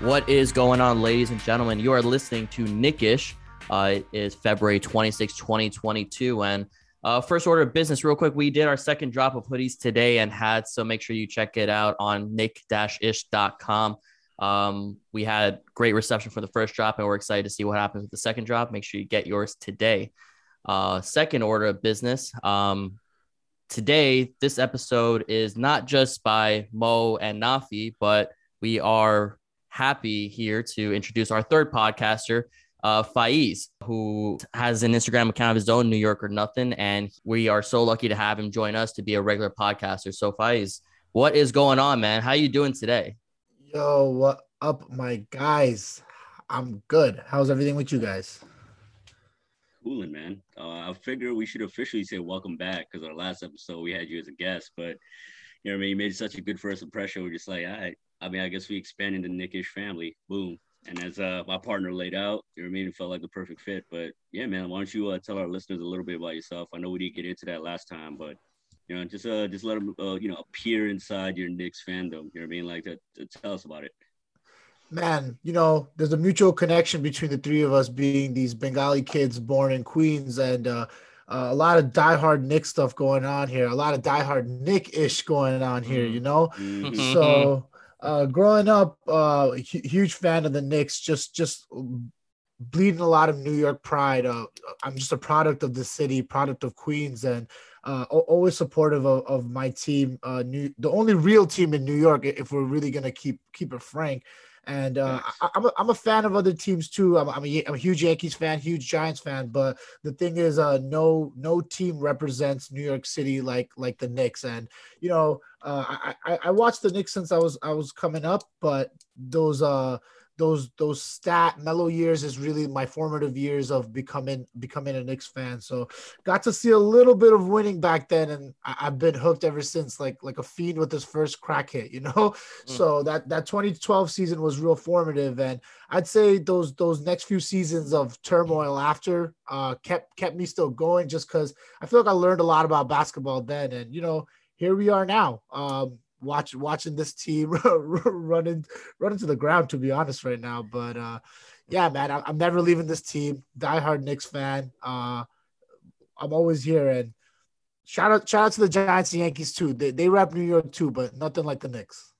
What is going on, ladies and gentlemen? You are listening to Knick-ish. Uh, it is February 26, 2022. And uh, first order of business, real quick, we did our second drop of hoodies today and hats. So make sure you check it out on knick-ish.com. Um, we had great reception for the first drop, and we're excited to see what happens with the second drop. Make sure you get yours today. Uh, second order of business. Um, today, this episode is not just by Mo and Nafi, but we are happy here to introduce our third podcaster, uh, Faiz, who has an Instagram account of his own, New York or Nothing. And we are so lucky to have him join us to be a regular podcaster. So, Faiz, what is going on, man? How you doing today? Yo, what up, my guys? I'm good. How's everything with you guys? cooling, man. Uh, I figure we should officially say welcome back because our last episode we had you as a guest, but you know what I mean. You made such a good first impression. We're just like, all right. I mean, I guess we expanded the Knick-ish family. Boom. And as uh, my partner laid out, you know what I mean, it felt like the perfect fit. But yeah, man, why don't you uh, tell our listeners a little bit about yourself? I know we didn't get into that last time, but you know, just uh, just let them, uh, you know, appear inside your Knicks fandom. You know what I mean? Like, to, to tell us about it. Man, you know, there's a mutual connection between the three of us being these Bengali kids born in Queens and uh, uh, a lot of diehard Knick stuff going on here, a lot of diehard Knick-ish going on here, you know? Mhm. So, uh, growing up, uh, hu- huge fan of the Knicks, just, just bleeding a lot of New York pride. Uh, I'm just a product of the city, product of Queens, and uh, al- always supportive of, of my team. Uh, new, the only real team in New York, if we're really gonna keep keep it frank. And uh, I, I'm a, I'm a fan of other teams too. I'm I'm a, I'm a huge Yankees fan, huge Giants fan. But the thing is, uh, no no team represents New York City like like the Knicks. And you know, uh, I, I I watched the Knicks since I was I was coming up, but those uh those those Stat Melo years is really my formative years of becoming becoming a Knicks fan. So got to see a little bit of winning back then, and I, I've been hooked ever since, like like a fiend with his first crack hit, you know. Mm. So that that 2012 season was real formative, and I'd say those those next few seasons of turmoil after uh, kept kept me still going, just because I feel like I learned a lot about basketball then, and you know here we are now. Um, watch watching this team running running to the ground to be honest right now but uh yeah man I, i'm never leaving this team diehard Knicks fan uh i'm always here and shout out shout out to the giants and yankees too they, they rep new york too but nothing like the Knicks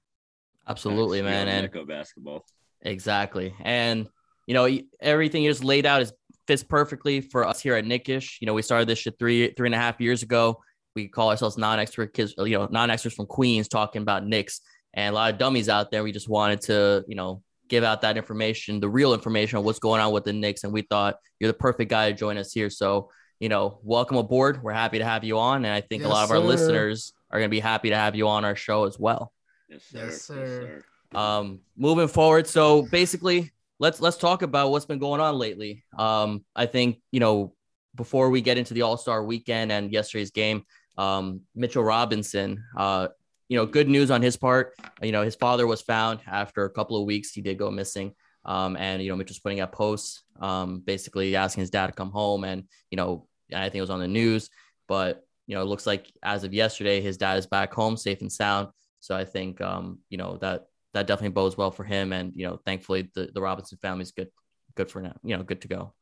Absolutely, Facts. man. You're And mecca basketball. Exactly. And, you know, everything you just laid out is fits perfectly for us here at Knick-ish. You know, we started this shit three, three and a half years ago. We call ourselves non-expert kids, you know, non-experts from Queens talking about Knicks and a lot of dummies out there. We just wanted to, you know, give out that information, the real information on what's going on with the Knicks. And we thought you're the perfect guy to join us here. So, you know, welcome aboard. We're happy to have you on. And I think a lot of our sir. listeners are going to be happy to have you on our show as well Yes, sir. Yes, sir. um moving forward so basically let's let's talk about what's been going on lately um i think you know before we get into the all-star weekend and yesterday's game um mitchell robinson uh you know good news on his part. You know his father was found after a couple of weeks. He did go missing. Um and you know mitchell's putting out posts um basically asking his dad to come home. And you know i think it was on the news but you know it looks like as of yesterday his dad is back home safe and sound. So I think um, you know that that definitely bodes well for him, and you know, thankfully the, the Robinson family is good, good for now. You know, good to go.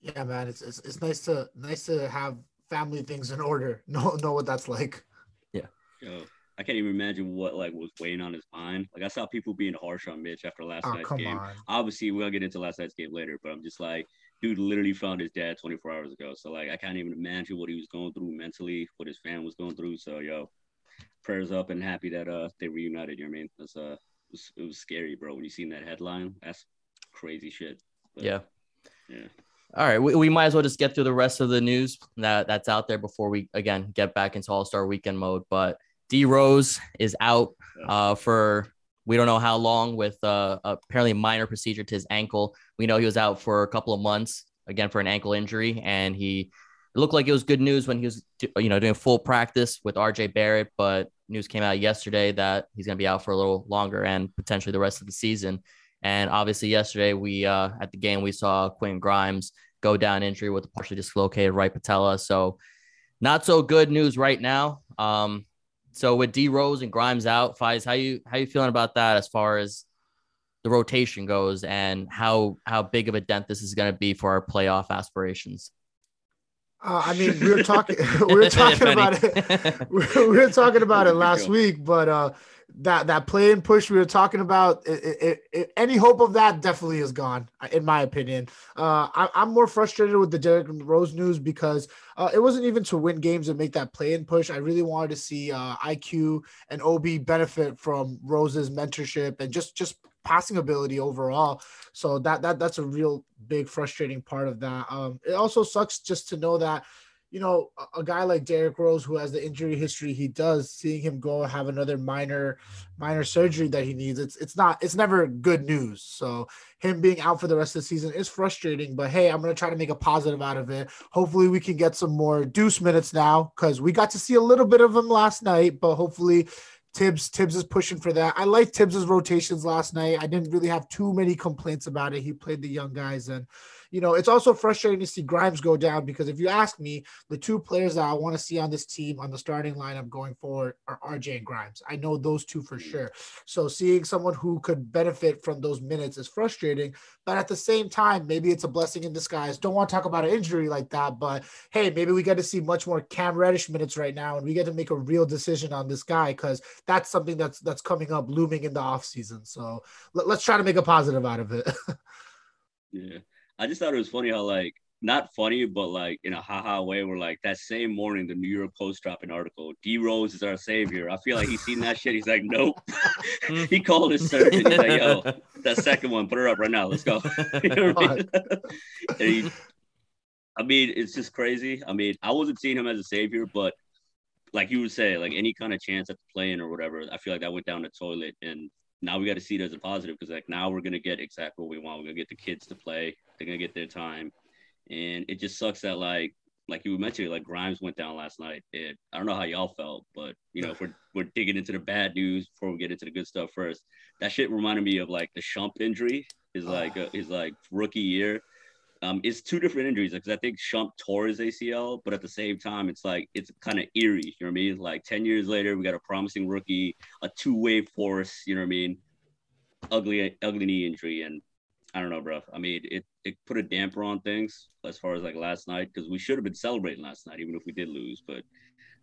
yeah man it's, it's it's nice to nice to have family things in order know know what that's like Yeah. Yo, I can't even imagine what like was weighing on his mind. Like I saw people being harsh on Mitch after last oh night's come game. on Obviously, we'll get into last night's game later, but I'm just like, dude literally found his dad 24 hours ago. So like, I can't even imagine what he was going through mentally, what his family was going through. So yo, prayers up and happy that uh they reunited. You know what I mean? That's uh, it was, it was scary, bro. When you seen that headline, that's crazy shit. But, Yeah. yeah. All right, we, we might as well just get through the rest of the news that that's out there before we again get back into All Star Weekend mode. But D Rose is out uh, for We don't know how long with uh, apparently minor procedure to his ankle. We know he was out for a couple of months again for an ankle injury, and he it looked like it was good news when he was, you know, doing full practice with RJ Barrett, but news came out yesterday that he's going to be out for a little longer and potentially the rest of the season. And obviously, yesterday we uh, at the game we saw Quinn Grimes go down injury with a partially dislocated right patella. So, not so good news right now. Um, so with D Rose and Grimes out, Faiz, how you how you feeling about that as far as the rotation goes and how how big of a dent this is going to be for our playoff aspirations? Uh, I mean, we were talking, we were talking about it. we were talking about it last week, but uh, that that play-in push we were talking about, it, it, it, any hope of that definitely is gone, in my opinion. Uh, I, am more frustrated with the Derrick Rose news because uh, it wasn't even to win games and make that play-in push. I really wanted to see uh, IQ and Obi benefit from Rose's mentorship and just just passing ability overall. So that that that's a real big frustrating part of that. Um, it also sucks just to know that you know, a, a, guy like Derrick Rose who has the injury history he does, seeing him go have another minor minor surgery that he needs, it's it's not it's never good news. So him being out for the rest of the season is frustrating, but hey, I'm gonna try to make a positive out of it. Hopefully we can get some more deuce minutes now because we got to see a little bit of him last night, but hopefully Thibs Thibs is pushing for that. I like Thibs's rotations last night. I didn't really have too many complaints about it. He played the young guys, and you know it's also frustrating to see Grimes go down because if you ask me, the two players that I want to see on this team on the starting lineup going forward are RJ and Grimes. I know those two for mm. sure. So seeing someone who could benefit from those minutes is frustrating, but at the same time, maybe it's a blessing in disguise. Don't want to talk about an injury like that, but hey, maybe we get to see much more Cam Reddish minutes right now, and we get to make a real decision on this guy because that's something that's that's coming up looming in the off season. So let, us try to make a positive out of it. yeah, I just thought it was funny how like not funny, but like in a haha way, where like that same morning the New York Post dropped an article. D Rose is our savior. I feel like he's seen that shit. He's like, nope. he called his surgeon. He's like, yo, that second one, put her up right now. Let's go. you know I, mean? he, I mean, it's just crazy. I mean, I wasn't seeing him as a savior, but like you would say, like any kind of chance at the playing or whatever, I feel like that went down the toilet. And now we got to see it as a positive because like now we're gonna get exactly what we want. We're gonna get the kids to play. They're gonna get their time, and it just sucks that like like you mentioned, like Grimes went down last night. It I don't know how y'all felt, but you know, if we're we're digging into the bad news before we get into the good stuff first, that shit reminded me of like the Shump injury. Is like uh, his like rookie year um, it's two different injuries because I think Shump tore his ACL, but at the same time, it's like it's kind of eerie. You know what I mean? Like ten years later, we got a promising rookie, a two-way force. You know what I mean? Ugly, ugly knee injury, and I don't know, bro. I mean, it it put a damper on things as far as like last night because we should have been celebrating last night, even if we did lose. But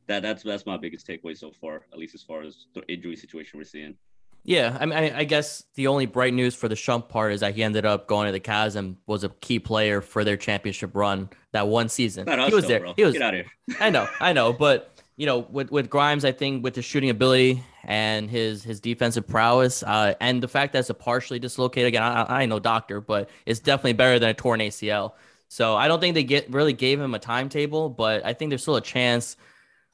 that that's that's my biggest takeaway so far, at least as far as the injury situation we're seeing. Yeah, I mean, I guess the only bright news for the Shump part is that he ended up going to the Cavs and was a key player for their championship run that one season. Not he was though, there. Bro. He was. Get out of here. I know, I know, but you know, with with Grimes, I think with his shooting ability and his his defensive prowess, uh, and the fact that it's a partially dislocated again, I, I ain't no doctor, but it's definitely better than a torn ACL. So I don't think they get really gave him a timetable, but I think there's still a chance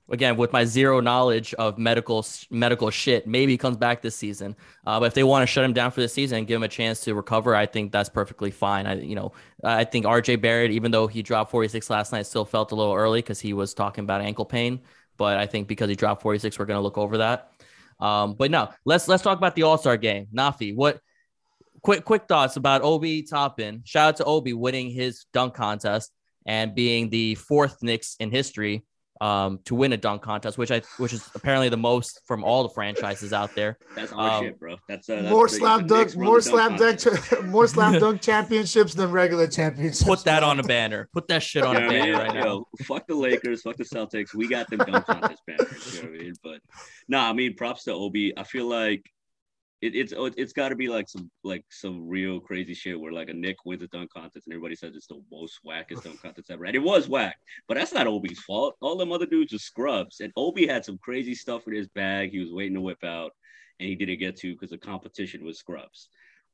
again with my zero knowledge of medical medical shit maybe he comes back this season. Uh, but if they want to shut him down for the season and give him a chance to recover i think that's perfectly fine. I you know i think rj barrett even though he dropped 46 last night still felt a little early because he was talking about ankle pain. But i think because he dropped 46 we're going to look over that. Um, but no let's let's talk about the all-star game. Nafi what quick quick thoughts about obi toppin. Shout out to obi winning his dunk contest and being the fourth Knicks in history um, to win a dunk contest, which I which is apparently the most from all the franchises out there. That's our um, shit, bro. That's, uh, that's more slam dunk, more slam dunk, more slam dunk championships than regular championships. Put that on a banner. Put that shit on yeah, a banner right yo, now. Fuck the Lakers, fuck the Celtics. We got them dunk contest banners. You know what I mean? But no, nah, I mean props to Obi. I feel like it, it's oh, it's got to be like some like some real crazy shit where like a Knick wins a dunk contest and everybody says it's the most wackest dunk contest ever. And it was whack, but that's not Obi's fault. All them other dudes are scrubs, and Obi had some crazy stuff in his bag. He was waiting to whip out, and he didn't get to because the competition was scrubs.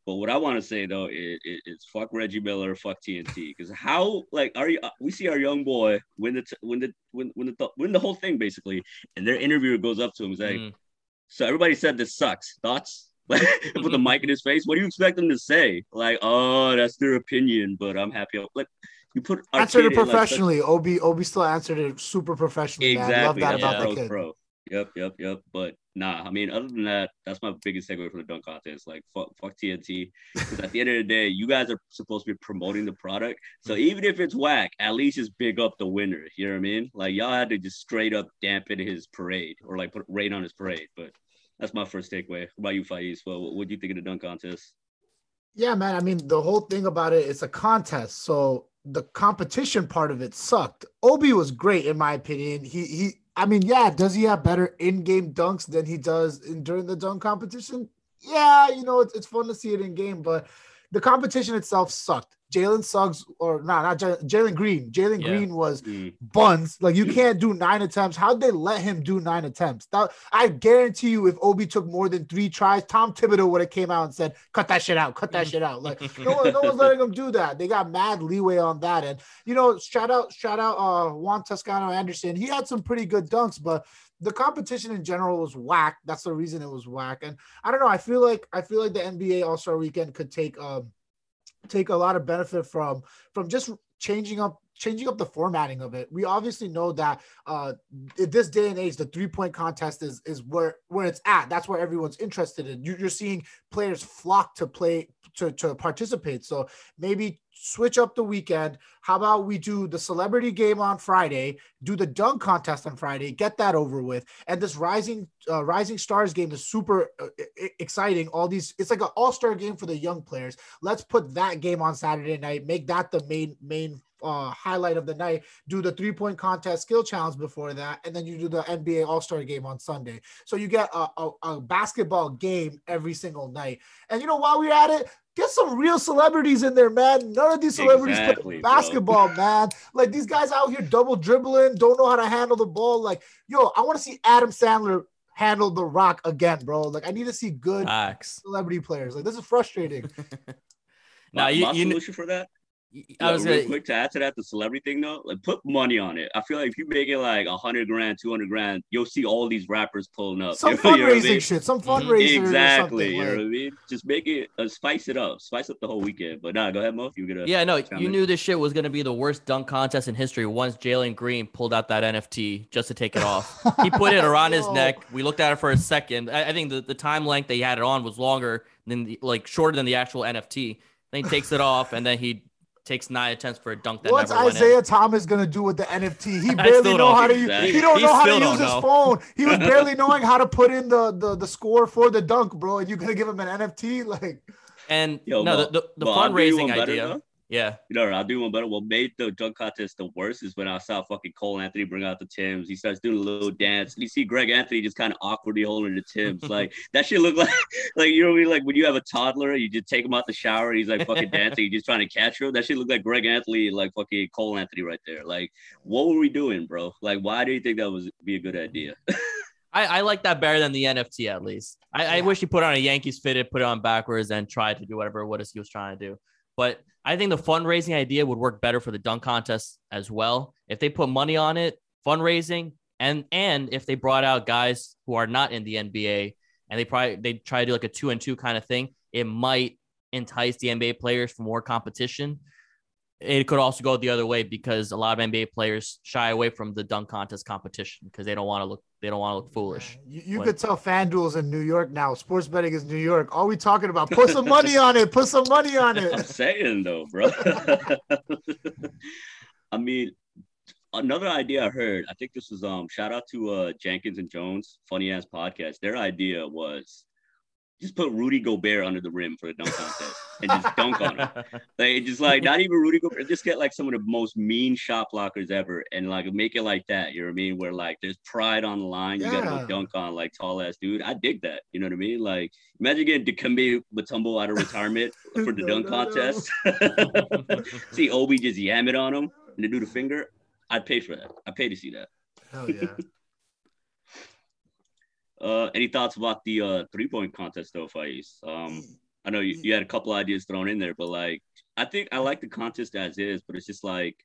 But what I want to say though is, is, fuck Reggie Miller, fuck TNT, because how like are you? We see our young boy win the t- win the win, win the win the whole thing basically, and their interviewer goes up to him and say, mm. "So everybody said this sucks. Thoughts?" Like put the mic in his face. What do you expect them to say? Like, oh, that's their opinion, but I'm happy. Like you put answered it arcade like, professionally. Obi Obi still answered it super professionally. Man. I love Exactly. that That's about Yeah. the kid. pro. Yep, yep, yep. But nah, I mean, other than that, that's my biggest takeaway from the dunk contest. Like, fuck, fuck TNT. Because at the end of the day, you guys are supposed to be promoting the product. So mm-hmm. even if it's whack, at least just big up the winner. You know what I mean? Like, y'all had to just straight up dampen his parade or like put rain on his parade. But that's my first takeaway. What about you, Faiz? Well, what do you think of the dunk contest? Yeah, man. I mean, the whole thing about it, it's a contest. So the competition part of it sucked. Obi was great, in my opinion. He he I mean, yeah, does he have better in-game dunks than he does in during the dunk competition? Yeah, you know, it's, it's fun to see it in game, but the competition itself sucked. Jalen Suggs, or nah, not Jalen Jalen Green. Jalen Yeah. Green was Mm. buns. Like you can't do nine attempts. How'd they let him do nine attempts? That, I guarantee you, if Obi took more than three tries, Tom Thibodeau would have came out and said, "Cut that shit out. Cut that shit out." Like no one, no one's letting him do that. They got mad leeway on that. And you know, shout out, shout out, uh, Juan Toscano Anderson. He had some pretty good dunks, but the competition in general was whack. That's the reason it was whack. And I don't know. I feel like I feel like the NBA All Star Weekend could take um take a lot of benefit from from just changing up changing up the formatting of it. We obviously know that uh in this day and age the three-point contest is is where where it's at. That's where everyone's interested in. You, you're seeing players flock to play to to participate. So maybe switch up the weekend. How about we do the celebrity game on Friday, do the dunk contest on Friday, get that over with. And this rising uh, rising stars game is super uh, exciting. All these it's like an all-star game for the young players. Let's put that game on Saturday night. Make that the main main uh, highlight of the night. Do the three point contest skill challenge before that, and then you do the NBA All Star game on Sunday. So you get a, a, a basketball game every single night. And you know, while we're at it, get some real celebrities in there, man. None of these celebrities Exactly, play bro. basketball, man. Like these guys out here double dribbling, don't know how to handle the ball. Like, yo, I want to see Adam Sandler handle the rock again, bro. Like, I need to see good Facts. celebrity players. Like, this is frustrating. Now my, you my you kn- solution for that I was real gonna quick to add to that the celebrity thing though, like put money on it. I feel like if you make it like a hundred grand, two hundred grand, you'll see all these rappers pulling up. Some You know what I fundraising mean? shit, some Mhm. fundraiser. Exactly. Or You know something. what I mean? Just make it uh, spice it up, spice up the whole weekend. But nah, go ahead, Mo. If you gonna Yeah, no, chime you in. knew this shit was gonna be the worst dunk contest in history once Jalen Green pulled out that NFT just to take it off. He put it around his neck. We looked at it for a second. I, I think the, the time length that he had it on was longer than the, like shorter than the actual NFT. Then he takes it off and then he takes nine attempts for a dunk that What's never went Isaiah Thomas gonna do with the NFT? He barely know how to. think Use, he don't He know how to use don't his know. phone. He was barely knowing how to put in the, the the score for the dunk, bro. And you gonna give him an NFT? Like. And Yo, no, Mo, the, the, the Mo, I'll do you fundraising one better, idea. though. Yeah. You know, I'll do one better. What made the dunk contest the worst is when I saw fucking Cole Anthony bring out the Tims. He starts doing a little dance. And you see Greg Anthony just kind of awkwardly holding the Tims. Like that shit look like like you know what I mean? Like when you have a toddler, you just take him out the shower and he's like fucking dancing, you're just trying to catch him. That shit look like Greg Anthony, like fucking Cole Anthony right there. Like, what were we doing, bro? Like, why do you think that was be a good idea? I, I like that better than the NFT at least. I, I wish he put on a Yankees fitted, put it on backwards, and tried to do whatever it was he was trying to do. But I think the fundraising idea would work better for the dunk contest as well. If they put money on it, fundraising, and and if they brought out guys who are not in the NBA and they probably they try to do like a two and two kind of thing, it might entice the NBA players for more competition. It could also go the other way because a lot of NBA players shy away from the dunk contest competition because they don't want to look they don't want to look foolish. you, you Like- could tell FanDuel's in New York now. Sports betting is New York. All we talking about? Put some money on it. Put some money on it. I'm it. saying though, bro. I mean, another idea I heard. I think this was um shout out to uh Jenkins and Jones, funny ass podcast. Their idea was just put Rudy Gobert under the rim for the dunk contest and just dunk on him. Like just like not even Rudy Gobert, just get like some of the most mean shot blockers ever and like make it like that. You know what I mean? Where like there's pride on the line. You gotta go dunk on like tall ass dude. I dig that. You know what I mean? Like imagine getting Dikembe Mutombo out of retirement for the No, dunk no, no. contest. see Obi just yam it on him and to do the finger. I'd pay for that. I'd pay to see that. Hell yeah. Uh, any thoughts about the uh three point contest though, Faiz? Um, I know you, you had a couple ideas thrown in there, but like I think I like the contest as is, but it's just like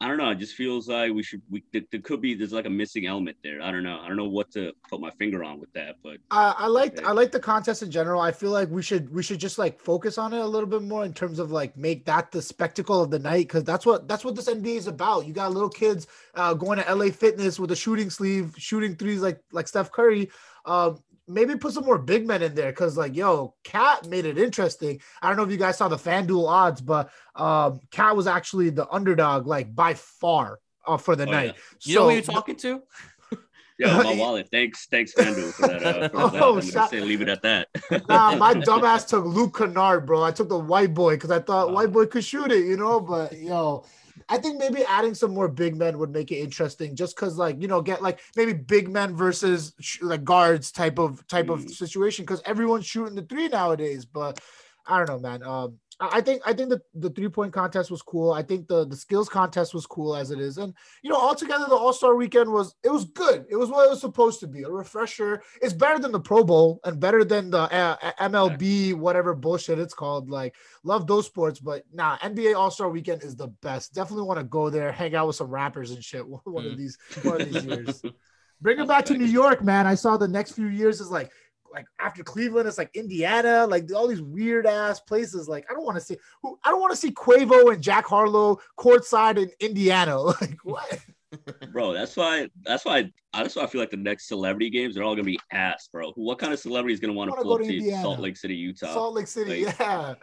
I don't know. It just feels like we should. We there, there could be there's like a missing element there. I don't know. I don't know what to put my finger on with that, but I, I like Yeah. I like the contest in general. I feel like we should we should just like focus on it a little bit more in terms of like make that the spectacle of the night because that's what that's what this NBA is about. You got little kids uh, going to LA Fitness with a shooting sleeve, shooting threes like like Steph Curry. Um, maybe put some more big men in there because like yo, KAT made it interesting. I don't know if you guys saw the FanDuel odds, but um, KAT was actually the underdog like by far uh, for the Oh, night. You know who you're talking to? yeah, my wallet. Thanks, thanks, FanDuel for that. Uh, for that. Oh, I'm gonna say leave it at that. nah, my dumbass took Luke Kennard, bro. I took the white boy because I thought Wow. white boy could shoot it, you know. But yo, I think maybe adding some more big men would make it interesting, just because, like, you know, get like maybe big men versus sh- like guards type of type of Mm. situation because everyone's shooting the three nowadays. But I don't know, man. Um, I think I think the, the three point contest was cool. I think the the skills contest was cool as it is, and you know, altogether the All Star Weekend was it was good. It was what it was supposed to be, a refresher. It's better than the Pro Bowl and better than the uh, MLB whatever bullshit it's called. Like love those sports, but nah, NBA All Star Weekend is the best. Definitely want to go there, hang out with some rappers and shit one of Mhm. these one of these years. Bring it back to New York, man. I saw the next few years is like like after Cleveland, it's like Indiana, like all these weird ass places. Like I don't want to see who I don't want to see Quavo and Jack Harlow courtside in Indiana. Like what? bro. That's why. That's why. I that's why I feel like the next celebrity games are all gonna be ass, bro. What kind of celebrity is gonna want to Wanna pull go to to Indiana. Salt Lake City, Utah? Salt Lake City, like- yeah.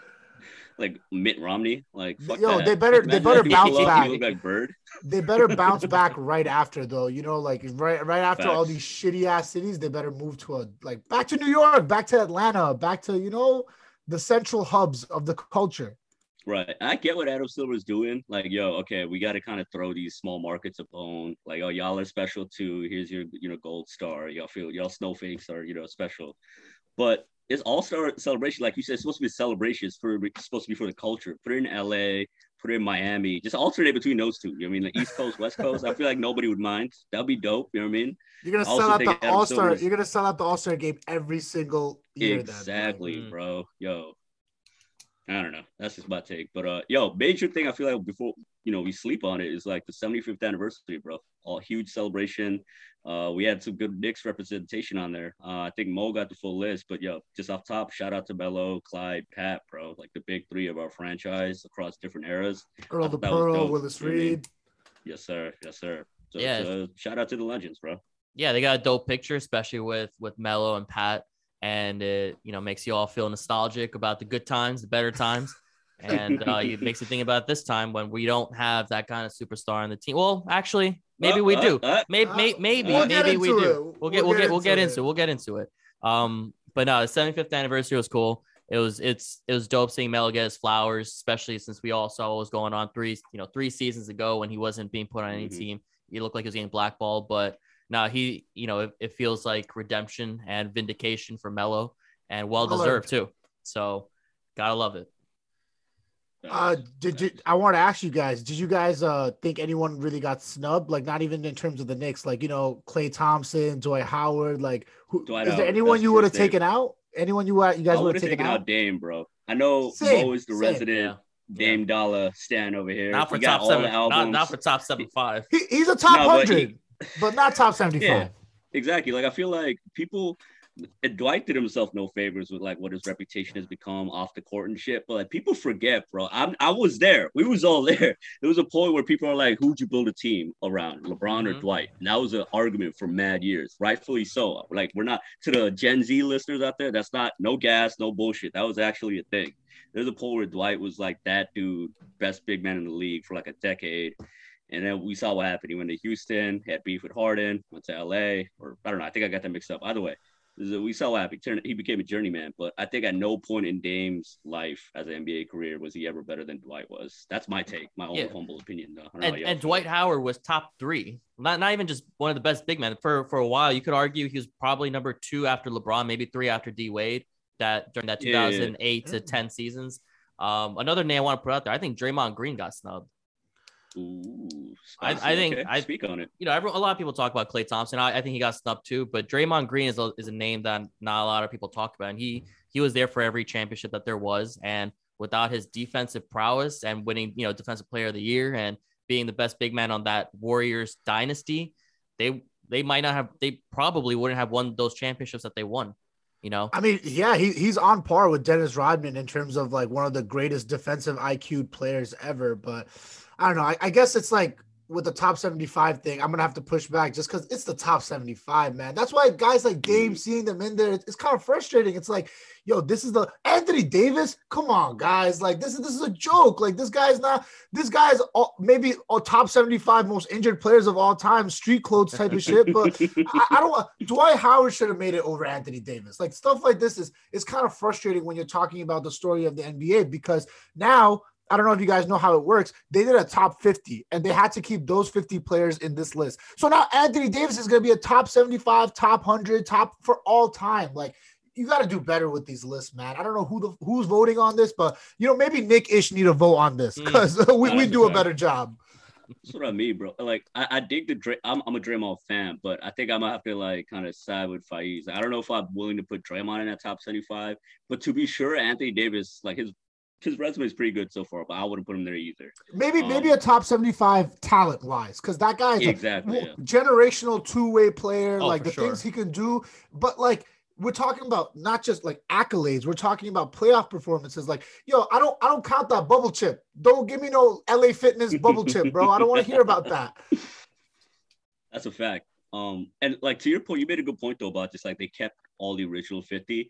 Like Mitt Romney? Like, fuck Yo, that. they better- they better bounce back. Like Bird. They better bounce back right after though. You know, like right right after all these shitty ass cities, they better move to a like back to New York, back to Atlanta, back to you know the central hubs of the culture. Right. I get what Adam Silver's doing. Like, yo, okay, we got to kind of throw these small markets a bone. Like, oh, y'all are special too. Here's your, you know, gold star. Y'all feel y'all snowflakes are, you know, special. But it's all star celebration, like you said, it's supposed to be a celebration. It's for it's supposed to be for the culture. Put it in LA, put it in Miami. Just alternate between those two. You know what I mean? The East Coast, West Coast. I feel like nobody would mind. That'd be dope. You know what I mean? You're gonna also sell out think the Adam All Star. Silver's- You're gonna sell out the All Star game every single year. Exactly, Mm. bro. Yo. I don't know. That's just my take. But uh yo, major thing I feel like before you know we sleep on it is like the 75th anniversary, bro. A huge celebration. Uh we had some good Knicks representation on there. Uh I think Mo got the full list, but yo, just off top, shout out to Melo, Clyde, Pat, bro. Like the big three of our franchise across different eras. Earl the thought Pearl, dope. Willis You know what I mean? Reed. Yes, sir. Yes, sir. So Yeah. it's, uh, shout out to the legends, bro. yeah, they got a dope picture, especially with with Melo and Pat, and it you know makes you all feel nostalgic about the good times, the better times, and uh, it makes you think about this time when we don't have that kind of superstar on the team. Well, actually, maybe Uh, we uh, do. uh, Maybe, Uh, maybe, we'll maybe we do. it. We'll get, we'll get, we'll get into it. We'll get into it. Um, but no, the 75th anniversary was cool. It was, it's, it was dope seeing Melo get his flowers, especially since we all saw what was going on three, you know, three seasons ago when he wasn't being put on any Mhm. team. He looked like he was getting blackballed, but now he, you know, it, it feels like redemption and vindication for Melo and well Well deserved too. So, gotta love it. Uh, did you? I want to ask you guys. Did you guys uh think anyone really got snubbed? Like not even in terms of the Knicks. Like you know, Klay Thompson, Joy Howard. Like who? Dwight is there anyone that's you would have taken out? Anyone you uh, you guys would would have have taken, taken out? out Dame, bro. I know Same, Mo is the same. resident Yeah. Dame Dollar stand over here. Not for He top seven, the not, albums. not for top seven five. He, he's a top No, hundred, but not top seventy-five. Yeah. exactly. Like I feel like people and Dwight did himself no favors with like what his reputation has become off the court and shit. But like people forget, bro. I'm I was there. We was all there. There was a point where people are like, "Who'd you build a team around, LeBron or Mhm. Dwight?" And that was an argument for mad years, rightfully so. Like we're not to the Gen Z listeners out there. That's not no gas, no bullshit. That was actually a thing. There's a point where Dwight was like that dude, best big man in the league for like a decade. And then we saw what happened. He went to Houston, had beef with Harden, went to LA, or I don't know. I think I got that mixed up. Either way, we saw what happened. He turned- He became a journeyman, but I think at no point in Dame's life as an NBA career was he ever better than Dwight was. That's my take, my own Yeah. humble opinion, though. And, and. Dwight Howard was top three. Not not even just one of the best big men for for a while. You could argue he was probably number two after LeBron, maybe three after D Wade. That during that Yeah. 2008 to 10 seasons. Um, another name I want to put out there. I think Draymond Green got snubbed. Ooh, I- I think Okay, I- speak on it. You know, everyone, a lot of people talk about Klay Thompson. I, I think he got snubbed too, but Draymond Green is a, is a name that not a lot of people talk about. And he he was there for every championship that there was, and without his defensive prowess and winning, you know, defensive player of the year and being the best big man on that Warriors dynasty, they they might not have they probably wouldn't have won those championships that they won. You know, I mean, yeah, he, he's on par with Dennis Rodman in terms of like one of the greatest defensive IQ players ever. But I don't know. I, I guess it's like with the top 75 thing, I'm gonna have to push back just because it's the top 75, man. That's why guys like Dame mm-hmm. seeing them in there, it's, it's kind of frustrating. It's like, yo, this is the Anthony Davis. Come on, guys. Like this is this is a joke. Like this guy's not. This guy's all, maybe a top 75 most injured players of all time, street clothes type of shit. But I, I don't. Dwight Howard should have made it over Anthony Davis. Like stuff like this is is kind of frustrating when you're talking about the story of the NBA because now I don't know if you guys know how it works. They did a top 50 and they had to keep those 50 players in this list. So now Anthony Davis is going to be a top 75, top 100, top for all time. Like you got to do better with these lists, man. I don't know who the who's voting on this, but you know, maybe Knick-ish need to vote on this because mm. we, we do a better job. That's what I mean, bro. Like I, I dig the Dray- I'm, I'm a Draymond fan, but I think I'm gonna have to like kind of side with Faiz. I don't know if I'm willing to put Draymond in that top 75, but to be sure, Anthony Davis, like his his resume is pretty good so far, but I wouldn't put him there either. Maybe um, maybe a top 75 talent wise, because that guy is exactly a yeah. generational two-way player, oh, like the sure. things he can do. But like we're talking about not just like accolades, we're talking about playoff performances. Like, yo, I don't I don't count that bubble chip. Don't give me no LA fitness bubble chip, bro. I don't want to hear about that. That's a fact. Um, and like to your point, you made a good point though about just like they kept all the original 50.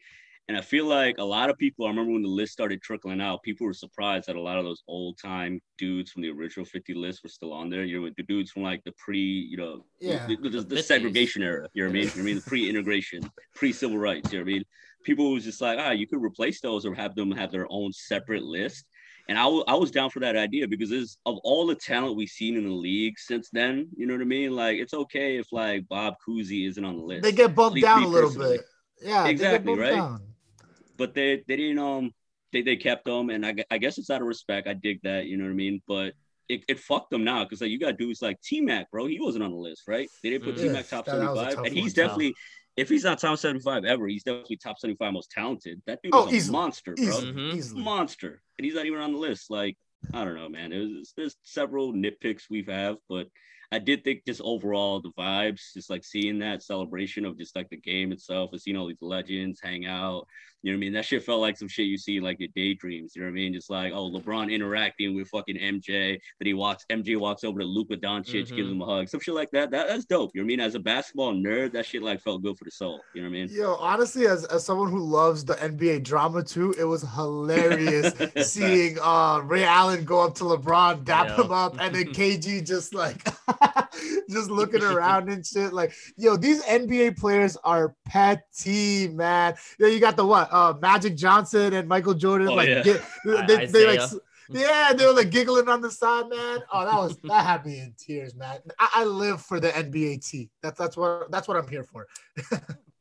And I feel like a lot of people, I remember when the list started trickling out, people were surprised that a lot of those old time dudes from the original 50 list were still on there. You know, the dudes from like the pre, you know, yeah, the, the, the, the segregation era, you know what I mean? You know I mean? The pre integration, pre civil rights, you know what I mean? People was just like, ah, you could replace those or have them have their own separate list. And I, w- I was down for that idea because it's, of all the talent we've seen in the league since then, you know what I mean? Like, it's okay if like Bob Cousy isn't on the list. They get bumped down a little personally. bit. Yeah, exactly, right? Down but they they didn't um they, they kept them and I, I guess it's out of respect. I dig that you know what i mean? But it, it fucked them now because like you got dudes like t-mac bro. He wasn't on the list right? They didn't put mm. t-mac top 75 and he's definitely if he's not top 75 ever he's definitely top 75 most talented. That dude oh, is a monster bro. Easily. monster. And he's not even on the list. Like i don't know man. Was, there's several nitpicks we have had, but I did think just overall the vibes, just like seeing that celebration of just like the game itself and seeing all these legends hang out, you know what I mean? That shit felt like some shit you see like your daydreams. You know what I mean? Just like, oh, LeBron interacting with fucking MJ, that he walks, MJ walks over to Luka Doncic, mm-hmm. gives him a hug. Some shit like that. that. That's dope. You know what I mean? As a basketball nerd, that shit like felt good for the soul. You know what I mean? Yo, honestly, as, as someone who loves the NBA drama too, it was hilarious seeing uh Ray Allen go up to LeBron, dap yeah. him up, and then KG just like just looking around and shit. Like, yo, these NBA players are petty, man. Yeah, you got the what? Uh, Magic Johnson and Michael Jordan. Oh, like, yeah. get, they, they like, yeah, they were like giggling on the side, man. Oh, that was that had me in tears, man. I, I live for the NBA T. That's that's what that's what I'm here for.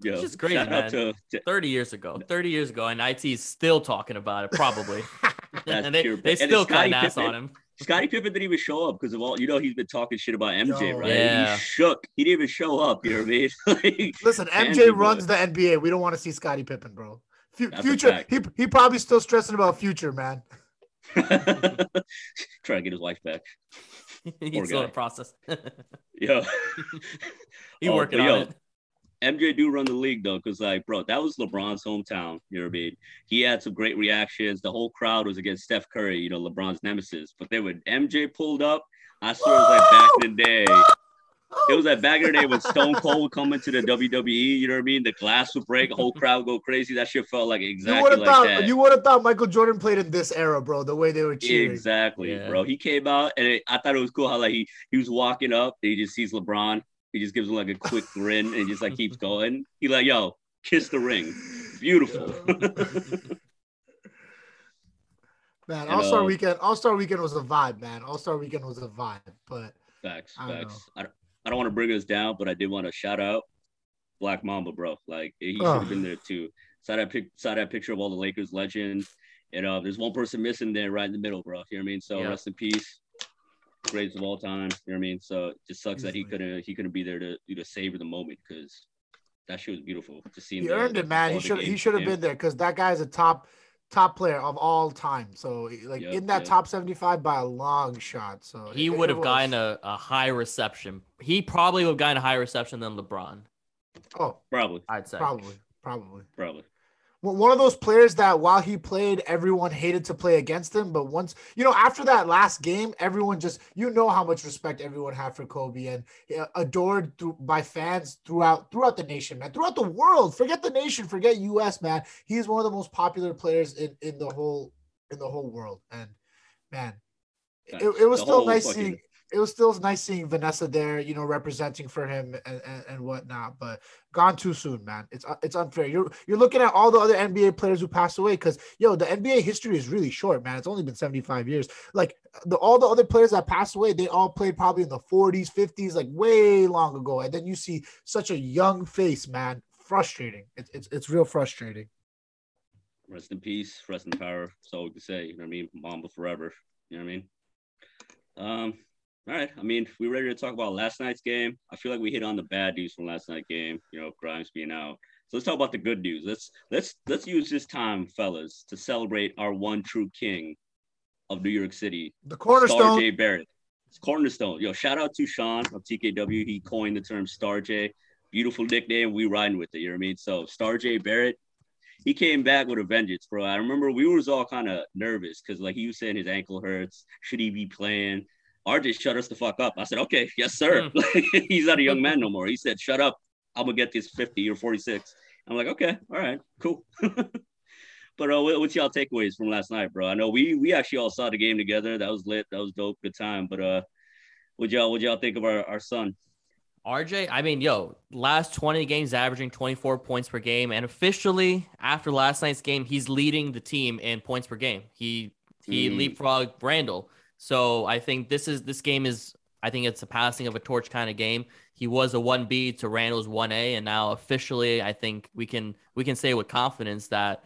Yo, it's just great, man. To, to, 30 years ago, 30 years ago, and IT is still talking about it, probably. and they, they still kind of ass on him. Scottie Pippen didn't even show up because of all you know. He's been talking shit about MJ, Yo, right? Yeah. He shook. He didn't even show up. You know what I mean? like, Listen, MJ runs the NBA. We don't want to see Scottie Pippen, bro. F- future, he he probably still stressing about future, man. Trying to get his wife back. He's still in process. yeah, he oh, working on yo, it. MJ do run the league though, because like, bro, that was LeBron's hometown. You know what I mean? He had some great reactions. The whole crowd was against Steph Curry, you know, LeBron's nemesis. But then when MJ pulled up, I swear it was like back in the day. It was oh. like back in the day when Stone Cold would come into the WWE. You know what I mean? The glass would break, the whole crowd go crazy. That shit felt like exactly you like thought, that. You would have thought Michael Jordan played in this era, bro. The way they were cheering. Exactly, yeah. bro. He came out, and it, I thought it was cool how like he he was walking up, and he just sees LeBron. He just gives him like a quick grin, and just like keeps going. He like, yo, kiss the ring. Beautiful. man, All Star Weekend. All Star Weekend was a vibe, man. All Star Weekend was a vibe, but facts, I facts. I don't, I don't want to bring us down, but I did want to shout out Black Mamba, bro. Like he should have been there too. Saw that pic, saw that picture of all the Lakers legends. And uh, there's one person missing there right in the middle, bro. You know what I mean? So yeah. rest in peace. Greatest of all time. You know what I mean? So it just sucks Easily. that he couldn't he couldn't be there to to savor the moment because that shit was beautiful to see. He earned it, man. He should he should have been there because that guy's a top top player of all time. So like Yep, in that yep. top 75 by a long shot. So He it- would it have was- gotten a, a high reception. He probably would have gotten a higher reception than LeBron. Oh, Probably, I'd say. probably, probably. probably. One of those players that while he played, everyone hated to play against him. But once, you know, after that last game, everyone just, you know, how much respect everyone had for Kobe and adored through, by fans throughout throughout the nation, man, throughout the world. Forget the nation, forget U.S. Man, he's one of the most popular players in in the whole in the whole world. And man, it, it was The still nice fucking- seeing. It was still nice seeing Vanessa there, you know, representing for him and, and, and whatnot. But gone too soon, man. It's uh, it's unfair. You're you're looking at all the other NBA players who passed away because yo, the NBA history is really short, man. It's only been 75 years. Like the all the other players that passed away, they all played probably in the 40s, 50s, like way long ago. And then you see such a young face, man. Frustrating. It's it's it's real frustrating. Rest in peace, rest in power. That's all we can say. You know what I mean? Mamba forever. You know what I mean? Um, all right. I mean, we're ready to talk about last night's game. I feel like we hit on the bad news from last night's game, you know, Grimes being out. So let's talk about the good news. Let's let's let's use this time, fellas, to celebrate our one true king of New York City, The Star cornerstone. J Barrett. It's cornerstone. Yo, shout out to Sean of TKW. He coined the term Star J. Beautiful nickname. We riding with it. You know what I mean? So Star J Barrett, he came back with a vengeance, bro. I remember we was all kind of nervous because like he was saying his ankle hurts. Should he be playing? RJ shut us the fuck up. I said, okay, yes, sir. He's not a young man no more. He said, shut up. I'm gonna get this 50 or 46. I'm like, okay, all right, cool. but uh, what, what's y'all takeaways from last night, bro? I know we we actually all saw the game together. That was lit. That was dope. Good time. But uh, what y'all what y'all think of our, our son? RJ, I mean, yo, last 20 games averaging 24 points per game. And officially, after last night's game, he's leading the team in points per game. He he Mm. leapfrogged Randle. So I think this is this game is I think it's a passing of a torch kind of game. He was a 1B to Randle's 1A, and now officially I think we can we can say with confidence that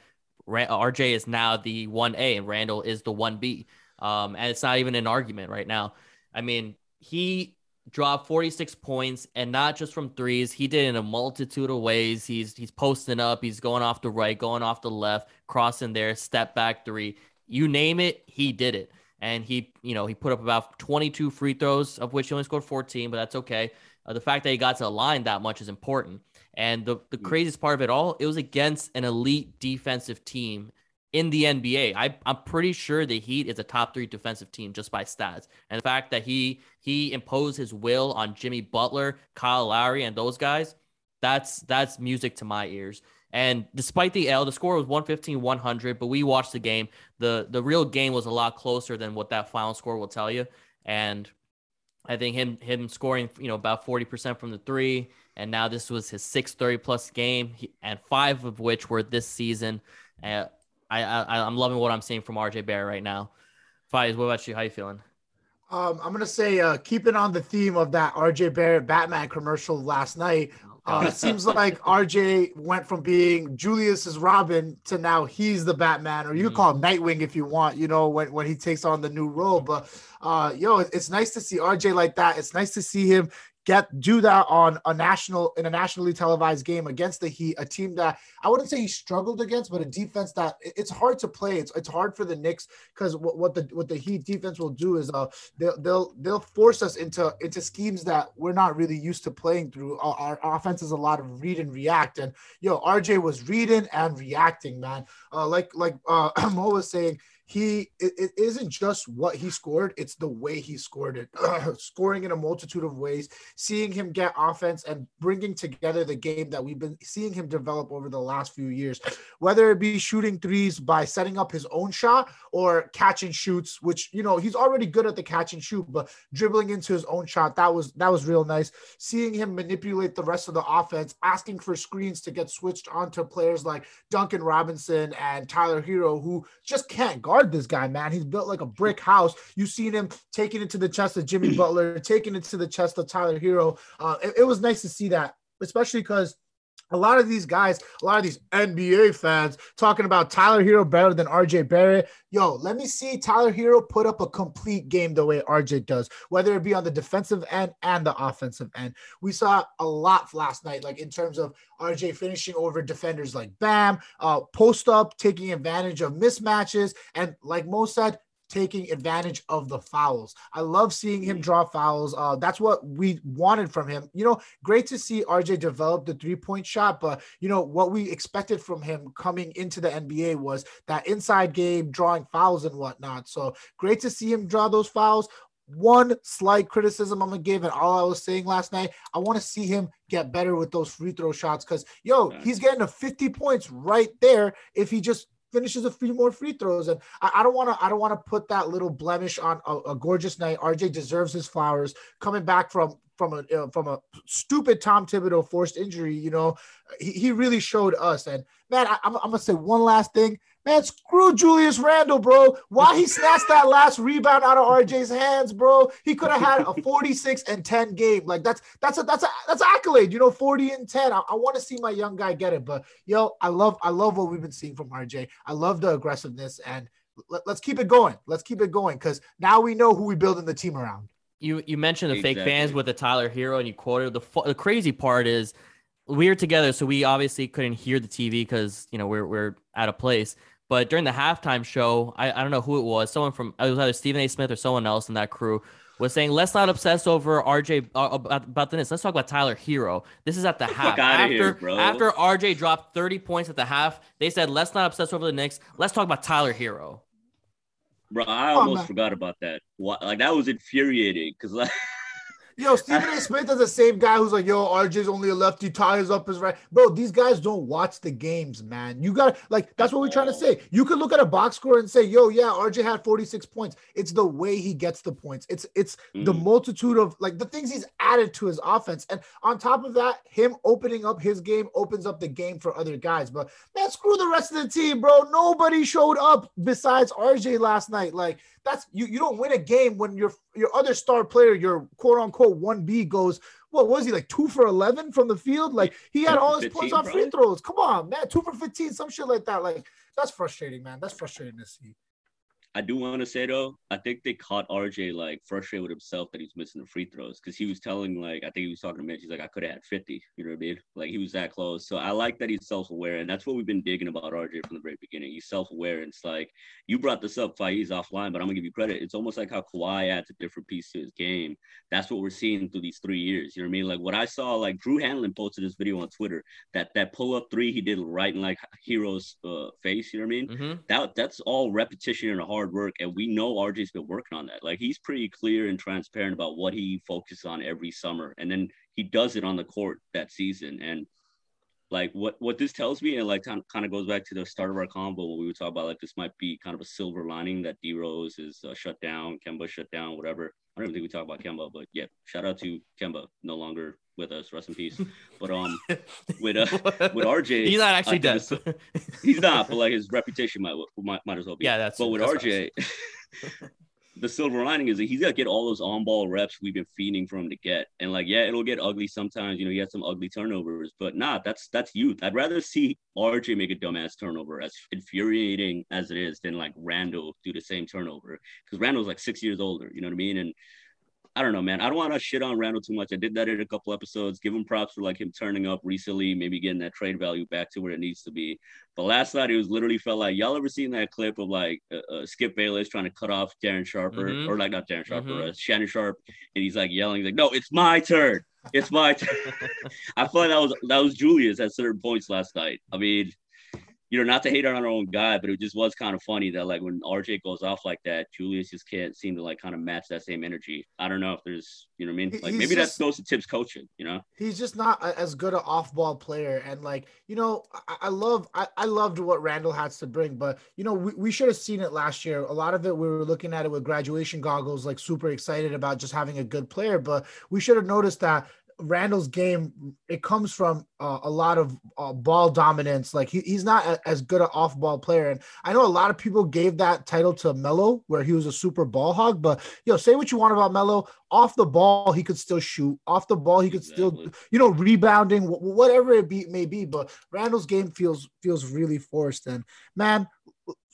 RJ is now the 1A and Randle is the 1B. Um, and it's not even an argument right now. I mean, he dropped 46 points and not just from threes. He did it in a multitude of ways. He's he's posting up, he's going off the right, going off the left, crossing there, step back three. You name it, he did it. And he, you know, he put up about 22 free throws, of which he only scored 14, but that's okay. Uh, the fact that he got to the line that much is important. And the, the craziest part of it all, it was against an elite defensive team in the NBA. I, I'm pretty sure the Heat is a top three defensive team just by stats. And the fact that he he imposed his will on Jimmy Butler, Kyle Lowry, and those guys, that's that's music to my ears. And despite the L, the score was 115-100, but we watched the game. The the real game was a lot closer than what that final score will tell you. And I think him him scoring, you know, about 40% from the three, and now this was his sixth 30 plus game, and five of which were this season. Uh, I, I I'm loving what I'm seeing from RJ Barrett right now. Faiz, what about you? How you feeling? Um, I'm gonna say, uh, keeping on the theme of that RJ Barrett Batman commercial last night. Uh, it seems like RJ went from being Julius's Robin to now he's the Batman, or you could call him Nightwing if you want. You know, when when he takes on the new role. But uh, yo, it's nice to see RJ like that. It's nice to see him get do that on a national in a nationally televised game against the Heat, a team that I wouldn't say he struggled against, but a defense that it's hard to play. It's it's hard for the Knicks because what, what the what the Heat defense will do is uh they'll they'll they'll force us into into schemes that we're not really used to playing through. Our, our offense is a lot of read and react, and yo, RJ was reading and reacting, man. Uh, like like uh, Mo was saying, he it, it isn't just what he scored; it's the way he scored it, scoring in a multitude of ways. Seeing him get offense and bringing together the game that we've been seeing him develop over the last few years, whether it be shooting threes by setting up his own shot or catch and shoots, which you know he's already good at the catch and shoot, but dribbling into his own shot that was that was real nice. Seeing him manipulate the rest of the offense, asking for screens to get switched onto players like Duncan Robinson and Tyler Herro, who just can't guard this guy, man. He's built like a brick house. You've seen him taking it to the chest of Jimmy Butler, taking it to the chest of Tyler Herro. Uh, it, it was nice to see that, especially because a lot of these guys, a lot of these NBA fans talking about Tyler Herro better than RJ Barrett. Yo, let me see Tyler Herro put up a complete game the way RJ does, whether it be on the defensive end and the offensive end. We saw a lot last night, like in terms of RJ finishing over defenders like Bam, uh, post up, taking advantage of mismatches, and like Mo said, taking advantage of the fouls. I love seeing him draw fouls. Uh, that's what we wanted from him. You know, great to see RJ develop the three point shot, but you know what we expected from him coming into the NBA was that inside game, drawing fouls and whatnot. So great to see him draw those fouls. One slight criticism I'm gonna give, and all I was saying last night, I want to see him get better with those free throw shots because yo, he's getting a 50 points right there if he just finishes a few more free throws. And I, I don't want to I don't want to put that little blemish on a, a, gorgeous night. RJ deserves his flowers coming back from from a uh, from a stupid Tom Thibodeau forced injury. You know, he, he really showed us. And man, I, I'm, I'm gonna say one last thing. Man, screw Julius Randle, bro. Why he snatched that last rebound out of RJ's hands, bro? He could have had a 46 and 10 game. Like that's that's a that's a that's an accolade, you know, 40 and 10. I, I want to see my young guy get it. But yo, I love I love what we've been seeing from RJ. I love the aggressiveness and let, us keep it going. Let's keep it going because now we know who we building the team around. You you mentioned the exactly. fake fans with the Tyler Herro and you quoted the the crazy part is we were together, so we obviously couldn't hear the TV because you know we're we're at a place. But during the halftime show, I, I don't know who it was. Someone from it was either Stephen A. Smith or someone else in that crew was saying, "Let's not obsess over RJ uh, about, about this. Let's talk about Tyler Herro. This is at the half. After here, after RJ dropped 30 points at the half, they said, "Let's not obsess over the Knicks. Let's talk about Tyler Herro." Bro, I almost oh, forgot about that. Like that was infuriating because like Yo, Stephen A. Smith is the same guy who's like, yo, RJ's only a lefty, ties up his right. Bro, these guys don't watch the games, man. You got like that's what we're trying to say. You could look at a box score and say, yo, yeah, RJ had 46 points. It's the way he gets the points. It's it's mm. the multitude of like the things he's added to his offense. And on top of that, him opening up his game opens up the game for other guys. But man, screw the rest of the team, bro. Nobody showed up besides RJ last night. Like that's you. You don't win a game when your your other star player, your quote unquote one B, goes. What was he like two for eleven from the field? Like he had all his 15, points on free throws. Come on, man, two for fifteen, some shit like that. Like that's frustrating, man. That's frustrating to see. I do want to say though, I think they caught RJ like frustrated with himself that he's missing the free throws because he was telling like I think he was talking to Mitch. He's like, I could have had 50. You know what I mean? Like he was that close. So I like that he's self-aware, and that's what we've been digging about RJ from the very beginning. He's self-aware. And it's like you brought this up, Faiz offline, but I'm gonna give you credit. It's almost like how Kawhi adds a different piece to his game. That's what we're seeing through these three years. You know what I mean? Like what I saw, like Drew Hanlon posted this video on Twitter that that pull-up three he did right in like Herro's uh, face. You know what I mean? Mm-hmm. That that's all repetition and a hard work, and we know RJ's been working on that. Like he's pretty clear and transparent about what he focuses on every summer, and then he does it on the court that season. And like what what this tells me, and like kind of goes back to the start of our combo when we would talk about like this might be kind of a silver lining that D Rose is uh, shut down, Kemba shut down, whatever. I don't even think we talk about Kemba, but yeah, shout out to Kemba, no longer with us. Rest in peace. But um, with uh, with RJ, he's not actually dead. he's not, but like his reputation might might, might as well be. Yeah, that's. But with that's RJ, the silver lining is that he's got to get all those on ball reps we've been feeding for him to get. And like, yeah, it'll get ugly sometimes. You know, he had some ugly turnovers, but nah, that's that's youth. I'd rather see RJ make a dumbass turnover, as infuriating as it is, than like Randle do the same turnover because Randle's like six years older. You know what I mean? And I don't know, man. I don't want to shit on Randle too much. I did that in a couple episodes. Give him props for like him turning up recently, maybe getting that trade value back to where it needs to be. But last night it was literally felt like y'all ever seen that clip of like uh, uh, Skip Bayless trying to cut off Darren Sharper mm-hmm. or like not Darren Sharper, mm-hmm. uh, Shannon Sharp, and he's like yelling, he's like, "No, it's my turn. It's my turn." I feel like that was that was Julius at certain points last night. I mean, you know, not to hate on our own guy, but it just was kind of funny that like when RJ goes off like that, Julius just can't seem to like kind of match that same energy. I don't know if there's, you know, what I mean, like he's maybe just, that goes to Thibs coaching. You know, he's just not as good an off-ball player, and like you know, I, I love, I, I loved what Randle has to bring, but you know, we, we should have seen it last year. A lot of it we were looking at it with graduation goggles, like super excited about just having a good player, but we should have noticed that Randle's game, it comes from uh, a lot of uh, ball dominance. Like he, he's not a, as good an off ball player. And I know a lot of people gave that title to Melo, where he was a super ball hog. But you know, say what you want about Melo. Off the ball, he could still shoot. Off the ball, he could Exactly. still, you know, rebounding, whatever it be may be. But Randle's game feels feels really forced. And man,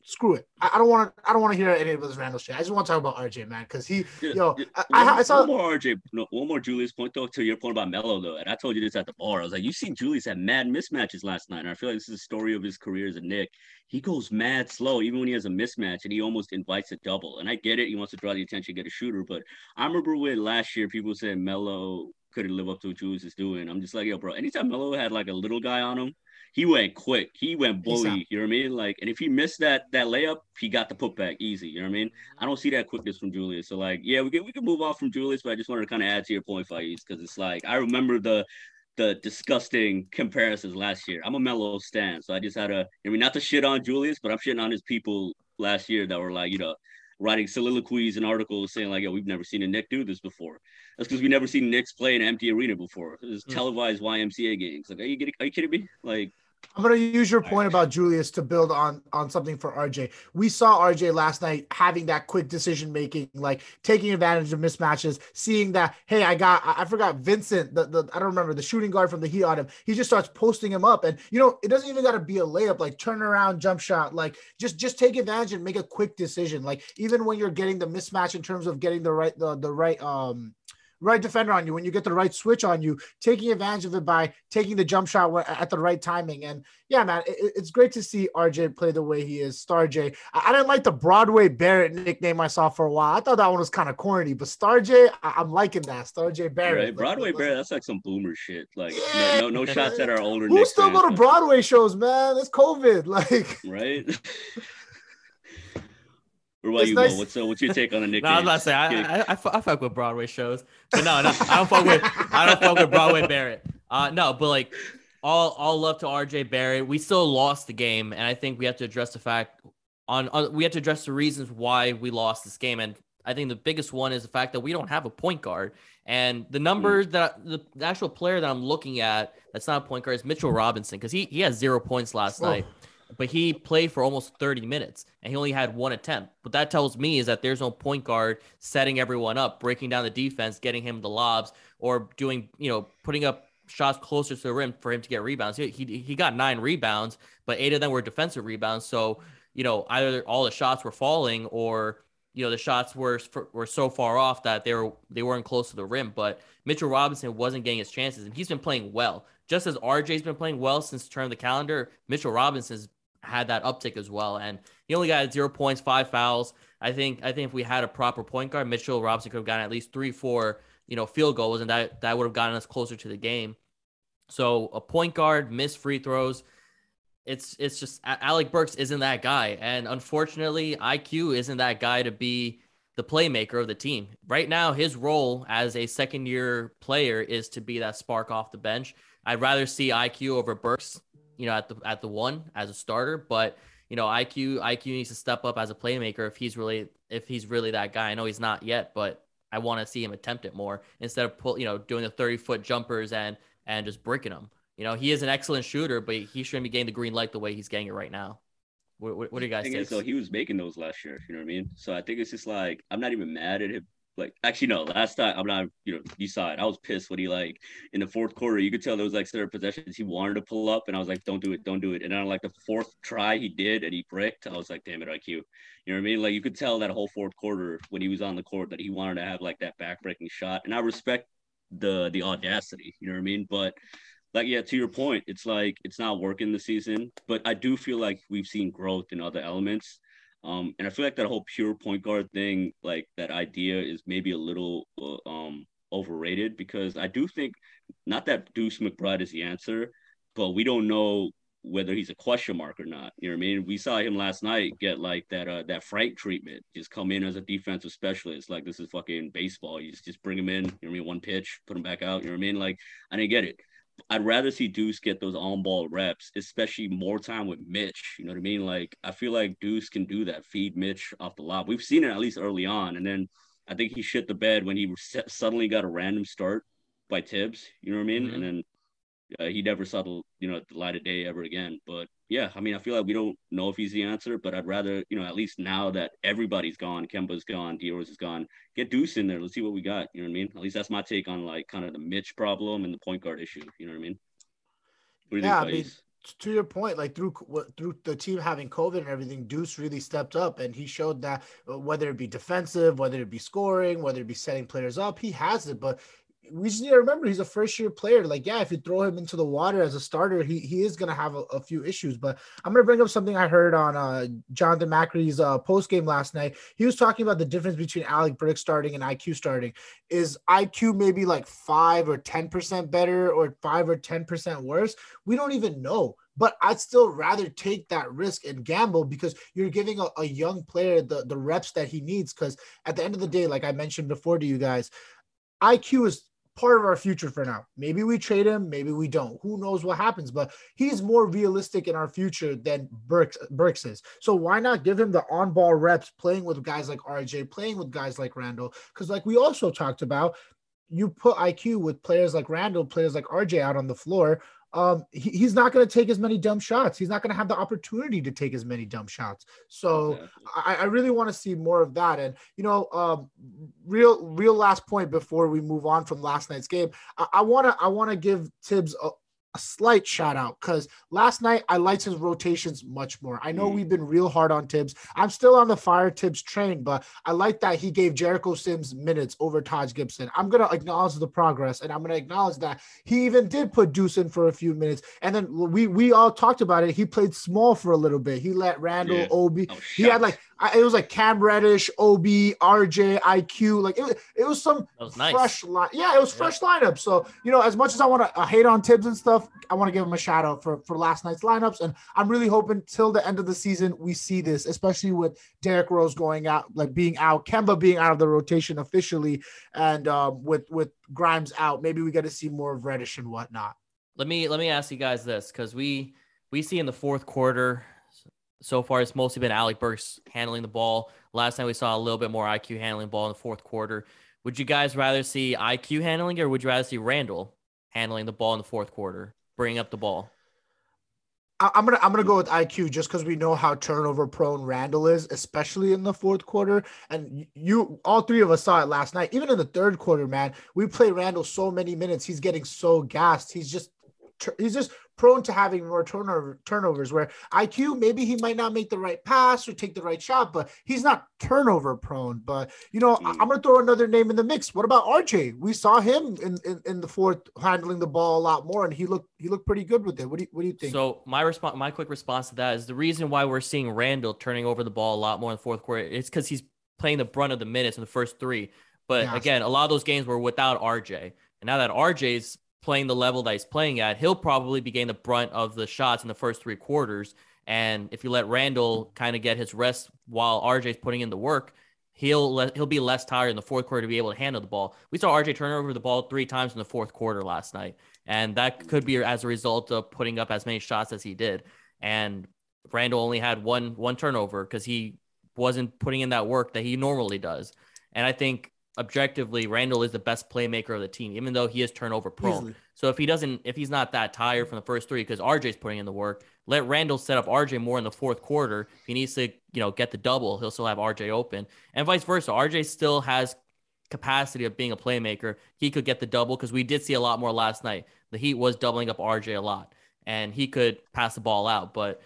screw it. I, I don't want to. I don't want to hear any of this Randle shit. I just want to talk about RJ, man, because he, Yeah, yo, yeah. I, One, I, saw. one more RJ, no, one more Julius point though to your point about Melo though, and I told you this at the bar. I was like, you see Julius had mad mismatches last night, and I feel like this is a story of his career as a Knick. He goes mad slow, even when he has a mismatch, and he almost invites a double. And I get it, he wants to draw the attention, get a shooter. But I remember when last year people said Melo couldn't live up to what Julius is doing. I'm just like, yo, bro. Anytime Melo had like a little guy on him, he went quick. He went bully. You know what I mean? Like, and if he missed that that layup, he got the putback easy. You know what I mean? I don't see that quickness from Julius. So like, yeah, we can we can move on from Julius, but I just wanted to kind of add to your point, Faiz, because it's like I remember the the disgusting comparisons last year. I'm a Melo stan, so I just had to. I mean, not to shit on Julius, but I'm shitting on his people last year that were like, you know, writing soliloquies and articles saying like, "Yo, we've never seen a Knick do this before." That's because we never seen Knicks play in an empty arena before. It was Mm. televised YMCA games. Like, are you getting, are you kidding me? Like, I'm gonna use your point about Julius to build on on something for RJ. We saw RJ last night having that quick decision making, like taking advantage of mismatches, seeing that hey, I got I I forgot Vincent, the, the I don't remember the shooting guard from the Heat on him. He just starts posting him up, and you know it doesn't even got to be a layup, like turn around jump shot, like just just take advantage and make a quick decision. Like even when you're getting the mismatch in terms of getting the right the the right um right defender on you when you get the right switch on you taking advantage of it by taking the jump shot at the right timing and yeah man it- it's great to see rj play the way he is star j i, I didn't like the broadway barrett nickname i saw for a while i thought that one was kind of corny but star j I, i'm liking that star j barrett right? Like, Broadway let's- Bear, that's like some boomer shit. Like, Yeah. no, no, no shots at our older. who still go to broadway shows man it's covid like right? What about you, nice- What's uh, what's your take on the Nick? No, I was about to say I, I, I, I fuck with Broadway shows, but no, no, I don't fuck with I don't fuck with Broadway Barrett. Uh, no, but like all all love to RJ Barrett. We still lost the game, and I think we have to address the fact on, on we have to address the reasons why we lost this game. And I think the biggest one is the fact that we don't have a point guard. And the number that the, the actual player that I'm looking at that's not a point guard is Mitchell Robinson because he he had zero points last Oh. night but he played for almost 30 minutes and he only had one attempt. What that tells me is that there's no point guard setting everyone up, breaking down the defense, getting him the lobs, or doing, you know, putting up shots closer to the rim for him to get rebounds. He, he, he got nine rebounds, but eight of them were defensive rebounds. So, you know, either all the shots were falling or, you know, the shots were were so far off that they were they weren't close to the rim. But Mitchell Robinson wasn't getting his chances, and he's been playing well. Just as RJ's been playing well since turn of the calendar, Mitchell Robinson's had that uptick as well. And he only got zero points, five fouls. I think I think if we had a proper point guard, Mitchell Robinson could have gotten at least three, four, you know, field goals, and that that would have gotten us closer to the game. So a point guard missed free throws. It's it's just Alec Burks isn't that guy, and unfortunately, IQ isn't that guy to be the playmaker of the team. Right now, his role as a second year player is to be that spark off the bench. I'd rather see IQ over Burks, you know, at the at the one as a starter, but you know, IQ IQ needs to step up as a playmaker if he's really if he's really that guy. I know he's not yet, but I want to see him attempt it more instead of pull, you know, doing the 30 foot jumpers and and just bricking them. You know, he is an excellent shooter, but he shouldn't be getting the green light the way he's getting it right now. What, what, what do you guys think? So he was making those last year. You know what I mean? So I think it's just like I'm not even mad at him. Like, actually, no. Last time, I'm not. You know, you saw it. I was pissed when he like in the fourth quarter. You could tell there was like certain possessions he wanted to pull up, and I was like, "Don't do it, don't do it." And then like the fourth try he did, and he bricked. I was like, "Damn it, IQ." You know what I mean? Like you could tell that whole fourth quarter when he was on the court that he wanted to have like that backbreaking shot, and I respect the the audacity. You know what I mean? But like yeah, to your point, it's like it's not working this season, but I do feel like we've seen growth in other elements. Um, and I feel like that whole pure point guard thing, like that idea, is maybe a little uh, um overrated because I do think not that Deuce McBride is the answer, but we don't know whether he's a question mark or not. You know what I mean? We saw him last night get like that uh that Frank treatment, just come in as a defensive specialist, like this is fucking baseball. You just, just bring him in, you know what I mean, one pitch, put him back out. You know what I mean? Like I didn't get it. I'd rather see Deuce get those on ball reps, especially more time with Mitch. You know what I mean? Like I feel like Deuce can do that, feed Mitch off the lob. We've seen it at least early on, and then I think he shit the bed when he suddenly got a random start by Thibs. You know what I mean? Mhm. And then uh, he never saw the you know the light of day ever again. But yeah, I mean, I feel like we don't know if he's the answer, but I'd rather you know at least now that everybody's gone, Kemba's gone, D Rose's is gone, get Deuce in there. Let's see what we got. You know what I mean? At least that's my take on like kind of the Mitch problem and the point guard issue. You know what I mean? What Yeah, I mean, to your point, like through through the team having COVID and everything, Deuce really stepped up, and he showed that whether it be defensive, whether it be scoring, whether it be setting players up, he has it. But we just need to remember he's a first year player. Like, yeah, if you throw him into the water as a starter, he, he is gonna have a, a few issues. But I'm gonna bring up something I heard on uh Jonathan Macri's uh post game last night. He was talking about the difference between Alec Burks starting and IQ starting. Is IQ maybe like five or ten percent better or five or ten percent worse? We don't even know. But I'd still rather take that risk and gamble because you're giving a, a young player the, the reps that he needs. Because at the end of the day, like I mentioned before to you guys, IQ is part of our future for now. Maybe we trade him, maybe we don't. Who knows what happens? But he's more realistic in our future than Burks, Burks is. So why not give him the on-ball reps, playing with guys like RJ, playing with guys like Randle? Because like we also talked about, you put IQ with players like Randle, players like RJ out on the floor. Um, he, he's not going to take as many dumb shots. He's not going to have the opportunity to take as many dumb shots. So Exactly. I, I really want to see more of that. And you know, um, real, real last point before we move on from last night's game, I want to, I want to give Thibs a, a slight shout out because last night I liked his rotations much more. I know Mm. we've been real hard on Thibs. I'm still on the fire Thibs train, but I like that he gave Jericho Sims minutes over Taj Gibson. I'm gonna acknowledge the progress, and I'm gonna acknowledge that he even did put Deuce in for a few minutes. And then we we all talked about it. He played small for a little bit. He let Randle, Yeah. Obi, was he had like I, it was like Cam Reddish, Ob, RJ, IQ. Like it, was- it was some was nice. fresh line. Yeah, it was Yeah. fresh lineup. So you know, as much as I want to uh, hate on Thibs and stuff, I want to give him a shout out for for last night's lineups. And I'm really hoping till the end of the season we see this, especially with Derrick Rose going out, like being out, Kemba being out of the rotation officially, and um, with with Grimes out. Maybe we get to see more of Reddish and whatnot. let me let me ask you guys this because we we see in the fourth quarter so far it's mostly been Alec Burks handling the ball. Last time we saw a little bit more IQ handling ball in the fourth quarter. Would you guys rather see IQ handling or would you rather see Randle handling the ball in the fourth quarter, bringing up the ball? I'm gonna I'm gonna go with IQ just because we know how turnover prone Randle is, especially in the fourth quarter. And you, all three of us saw it last night. Even in the third quarter, man, we play Randle so many minutes. He's getting so gassed. He's just he's just prone to having more turnover turnovers. Where IQ, maybe he might not make the right pass or take the right shot, but he's not turnover prone. But you know, I- I'm mm. gonna throw another name in the mix. What about RJ? We saw him in, in, in the fourth handling the ball a lot more, and he looked he looked pretty good with it. What do you what do you think? So my response, my quick response to that is the reason why we're seeing Randle turning over the ball a lot more in the fourth quarter. It's because he's playing the brunt of the minutes in the first three. But Yes. again, a lot of those games were without RJ, and now that RJ's playing the level that he's playing at, he'll probably be getting the brunt of the shots in the first three quarters. And if you let Randle kind of get his rest while RJ's putting in the work, he'll let, he'll be less tired in the fourth quarter to be able to handle the ball. We saw RJ turn over the ball three times in the fourth quarter last night, and that could be as a result of putting up as many shots as he did. And Randle only had one one turnover because he wasn't putting in that work that he normally does. And I think objectively, Randle is the best playmaker of the team, even though he is turnover prone. Easily. So if he doesn't, if he's not that tired from the first three, because RJ's putting in the work, let Randle set up RJ more in the fourth quarter. If he needs to, you know, get the double, he'll still have RJ open, and vice versa. RJ still has capacity of being a playmaker. He could get the double because we did see a lot more last night. The Heat was doubling up RJ a lot, and he could pass the ball out. But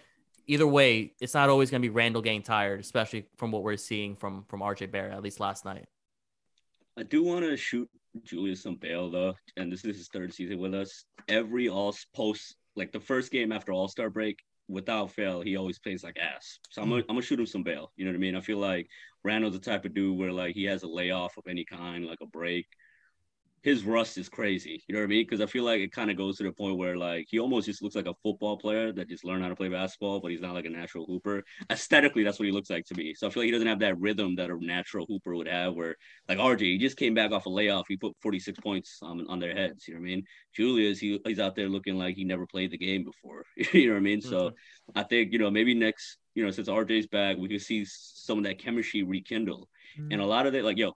either way, it's not always going to be Randle getting tired, especially from what we're seeing from from RJ Barrett at least last night. I do want to shoot Julius some bail though, and this is his third season with us. Every all post, like the first game after All Star break, without fail, he always plays like ass. So I'm gonna, I'm gonna shoot him some bail. You know what I mean? I feel like Randle's the type of dude where like he has a layoff of any kind, like a break. His rust is crazy. You know what I mean? Because I feel like it kind of goes to the point where like he almost just looks like a football player that just learned how to play basketball, but he's not like a natural hooper. Aesthetically, that's what he looks like to me. So I feel like he doesn't have that rhythm that a natural hooper would have, where like RJ, he just came back off a layoff. He put 46 points on, on their heads. You know what I mean? Julius, he, he's out there looking like he never played the game before. you know what I mean? So mm-hmm. I think, you know, maybe next, you know, since RJ's back, we could see some of that chemistry rekindle. And mm-hmm. a lot of it, like, yo,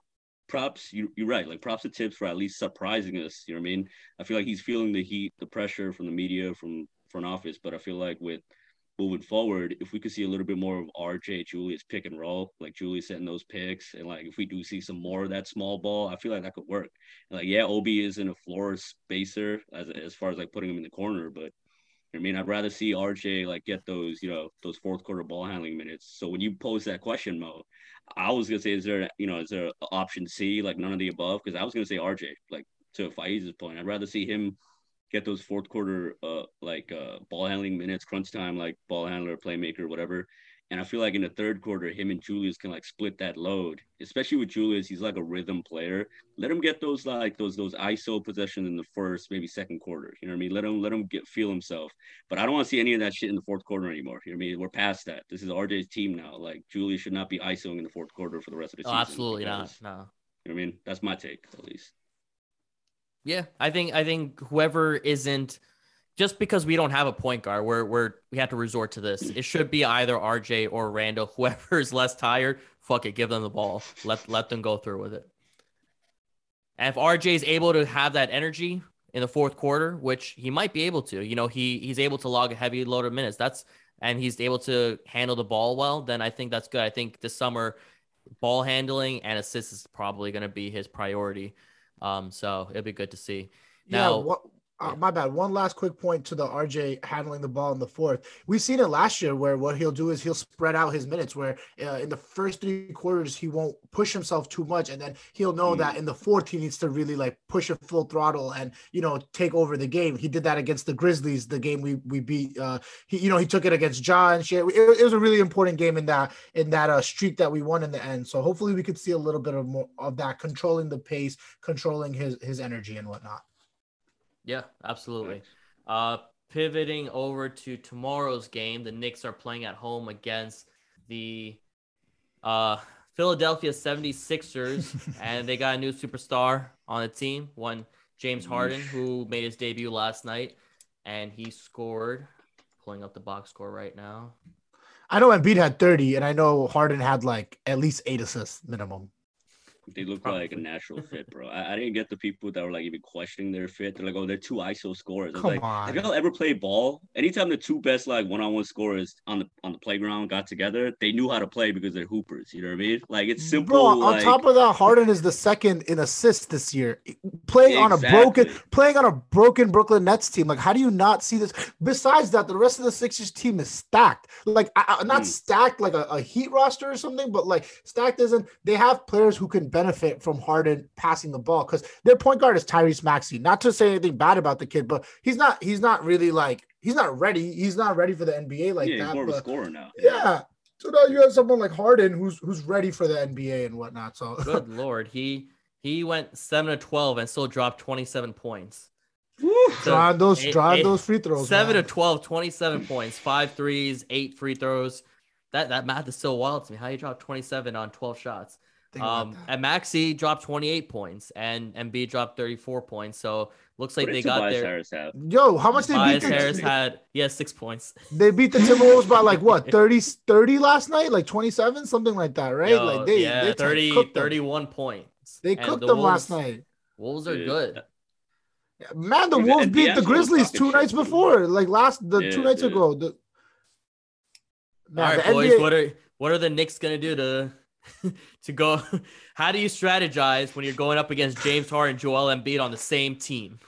props. You, you're right. Like props to Thibs for at least surprising us. You know what I mean? I feel like he's feeling the heat, the pressure from the media, from front office. But I feel like with moving forward, if we could see a little bit more of RJ Julius pick and roll, like Julius setting those picks, and like if we do see some more of that small ball, I feel like that could work. And like, yeah, Obi isn't a floor spacer as as far as like putting him in the corner, but I mean, I'd rather see RJ like get those, you know, those fourth quarter ball handling minutes. So when you pose that question, Mo, I was gonna say, is there, you know, is there option C, like none of the above? Because I was gonna say RJ, like to Faiz's point, I'd rather see him get those fourth quarter uh like uh ball handling minutes, crunch time, like ball handler, playmaker, whatever. And I feel like in the third quarter, him and Julius can like split that load, especially with Julius. He's like a rhythm player. Let him get those like those those ISO possessions in the first, maybe second quarter. You know what I mean? Let him let him get feel himself. But I don't want to see any of that shit in the fourth quarter anymore. You know what I mean? We're past that. This is RJ's team now. Like Julius should not be ISOing in the fourth quarter for the rest of the Oh, season. absolutely because- not. No. You know what I mean? That's my take, at least. Yeah, I think I think whoever isn't just because we don't have a point guard, we're we're we have to resort to this. It should be either RJ or Randle. Whoever is less tired, fuck it, give them the ball. Let let them go through with it. And if RJ is able to have that energy in the fourth quarter, which he might be able to, you know, he he's able to log a heavy load of minutes. That's and he's able to handle the ball well. Then I think that's good. I think this summer, ball handling and assists is probably going to be his priority. Um, so it'll be good to see. Now, yeah, what, uh, my bad. One last quick point to the RJ handling the ball in the fourth. We've seen it last year where what he'll do is he'll spread out his minutes. Where uh, in the first three quarters he won't push himself too much, and then he'll know Mm. that in the fourth he needs to really like push a full throttle and you know take over the game. He did that against the Grizzlies, the game we we beat. Uh, he you know he took it against Ja. It, it was a really important game in that in that uh, streak that we won in the end. So hopefully we could see a little bit of more of that, controlling the pace, controlling his his energy and whatnot. Yeah, absolutely. Uh, pivoting over to tomorrow's game, the Knicks are playing at home against the uh, Philadelphia 76ers, and they got a new superstar on the team, one James Harden, who made his debut last night, and he scored. Pulling up the box score right now. I know Embiid had 30, and I know Harden had like at least eight assists minimum. They look like a natural fit, bro. I, I didn't get the people that were like even questioning their fit. They're like, oh, they're two ISO scorers. Come like, on. have y'all ever played ball? Anytime the two best like one-on-one scorers on the on the playground got together, they knew how to play because they're hoopers. You know what I mean? Like it's simple. Bro, on like, top of that, Harden is the second in assists this year, playing on a broken, playing on a broken Brooklyn Nets team. Like, how do you not see this? Besides that, the rest of the Sixers team is stacked. Like, I, not Hmm. stacked like a, a Heat roster or something, but like stacked isn't. They have players who can benefit from Harden passing the ball because their point guard is Tyrese Maxey. Not to say anything bad about the kid, but he's not. He's not really like. He's not ready. He's not ready for the NBA like yeah, he's that. more of a scorer now. yeah. So now you have someone like Harden who's who's ready for the NBA and whatnot. So Good lord, he he went seven to twelve and still dropped twenty seven points. drawing those Eight- drawing eight- those free throws. Seven man. to 12, 27 points, five threes, eight free throws. That that math is so wild to me. How you drop 27 on 12 shots? Think Um, that. and Maxey dropped 28 points, and Embiid dropped 34 points. So looks like What they did got Tobias their. Harris? Yo, how much they beat Tobias the, Harris had yeah six points. they beat the Timberwolves by like what 30 30 last night, like 27, something like that, right? Yo, like they yeah, they 30, cooked them. 31 points. They cooked the them last night. Wolves are Yeah. good. Man, the Even Wolves beat the was Grizzlies two nights too. before, like last the two nights yeah. ago. The, Man, All right, the boys. NBA What are what are the Knicks gonna do to to go? How do you strategize when you're going up against James Harden, Joel Embiid on the same team?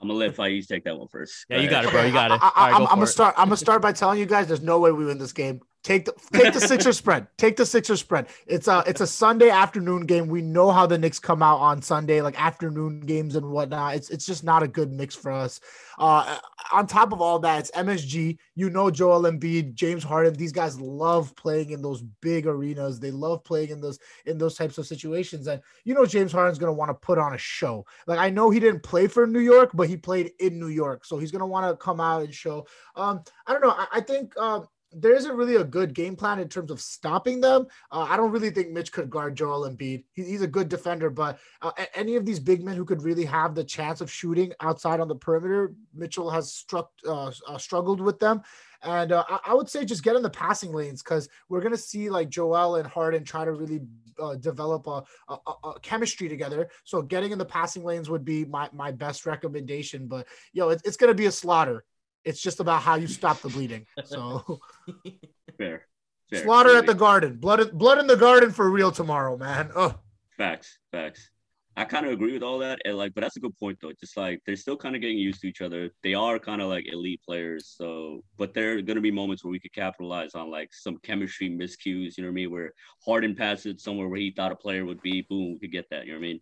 I'm gonna let Faiz take that one first. Yeah, Go you ahead. got it, bro. You got it. I, All right, go am gonna it. start. I'm gonna start by telling you guys, there's no way we win this game. Take the take the Sixers spread. Take the Sixers spread. It's a it's a Sunday afternoon game. We know how the Knicks come out on Sunday, like afternoon games and whatnot. It's it's just not a good mix for us. Uh, on top of all that, it's MSG. You know Joel Embiid, James Harden. These guys love playing in those big arenas. They love playing in those in those types of situations. And you know James Harden's gonna want to put on a show. Like I know he didn't play for New York, but he played in New York, so he's gonna want to come out and show. Um, I don't know. I, I think um, there isn't really a good game plan in terms of stopping them. Uh, I don't really think Mitch could guard Joel Embiid. He, he's a good defender, but uh, any of these big men who could really have the chance of shooting outside on the perimeter, Mitchell has struck uh, uh, struggled with them. And uh, I, I would say just get in the passing lanes because we're gonna see like Joel and Harden try to really uh, develop a, a, a, chemistry together. So getting in the passing lanes would be my, my best recommendation. But yo, it, it's gonna be a slaughter. It's just about how you stop the bleeding. So fair. fair. slaughter at the garden, blood blood in the garden for real tomorrow, man. Oh, facts, facts. I kind of agree with all that, and like, but that's a good point though. Just like they're still kind of getting used to each other. They are kind of like elite players, so but there are gonna be moments where we could capitalize on like some chemistry miscues. You know what I mean? Where Harden passes somewhere where he thought a player would be, boom, we could get that. You know what I mean?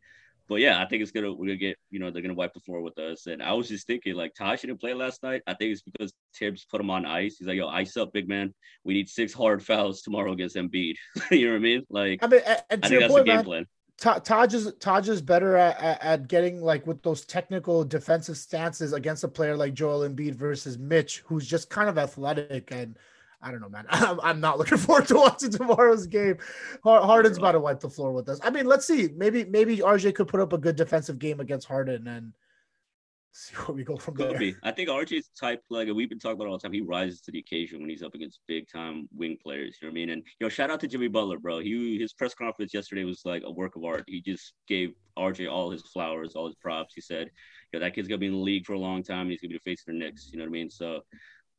But yeah, I think it's gonna we're gonna get you know they're gonna wipe the floor with us. And I was just thinking like Taj didn't play last night. I think it's because Thibs put him on ice. He's like, yo, ice up, big man. We need six hard fouls tomorrow against Embiid. you know what I mean? Like I mean, and, and I think that's point, the game plan. Taj is Taj is better at, at, at, getting like with those technical defensive stances against a player like Joel Embiid versus Mitch, who's just kind of athletic and I don't know, man. I'm, I'm not looking forward to watching tomorrow's game. Harden's about to wipe the floor with us. I mean, let's see. Maybe maybe RJ could put up a good defensive game against Harden and see where we go from Could there. Be. I think RJ's type, like we've been talking about all the time, he rises to the occasion when he's up against big time wing players. You know what I mean? And yo, shout out to Jimmy Butler, bro. He his press conference yesterday was like a work of art. He just gave RJ all his flowers, all his props. He said, yo, that kid's gonna be in the league for a long time. He's gonna be the face of the Knicks. You know what I mean? So,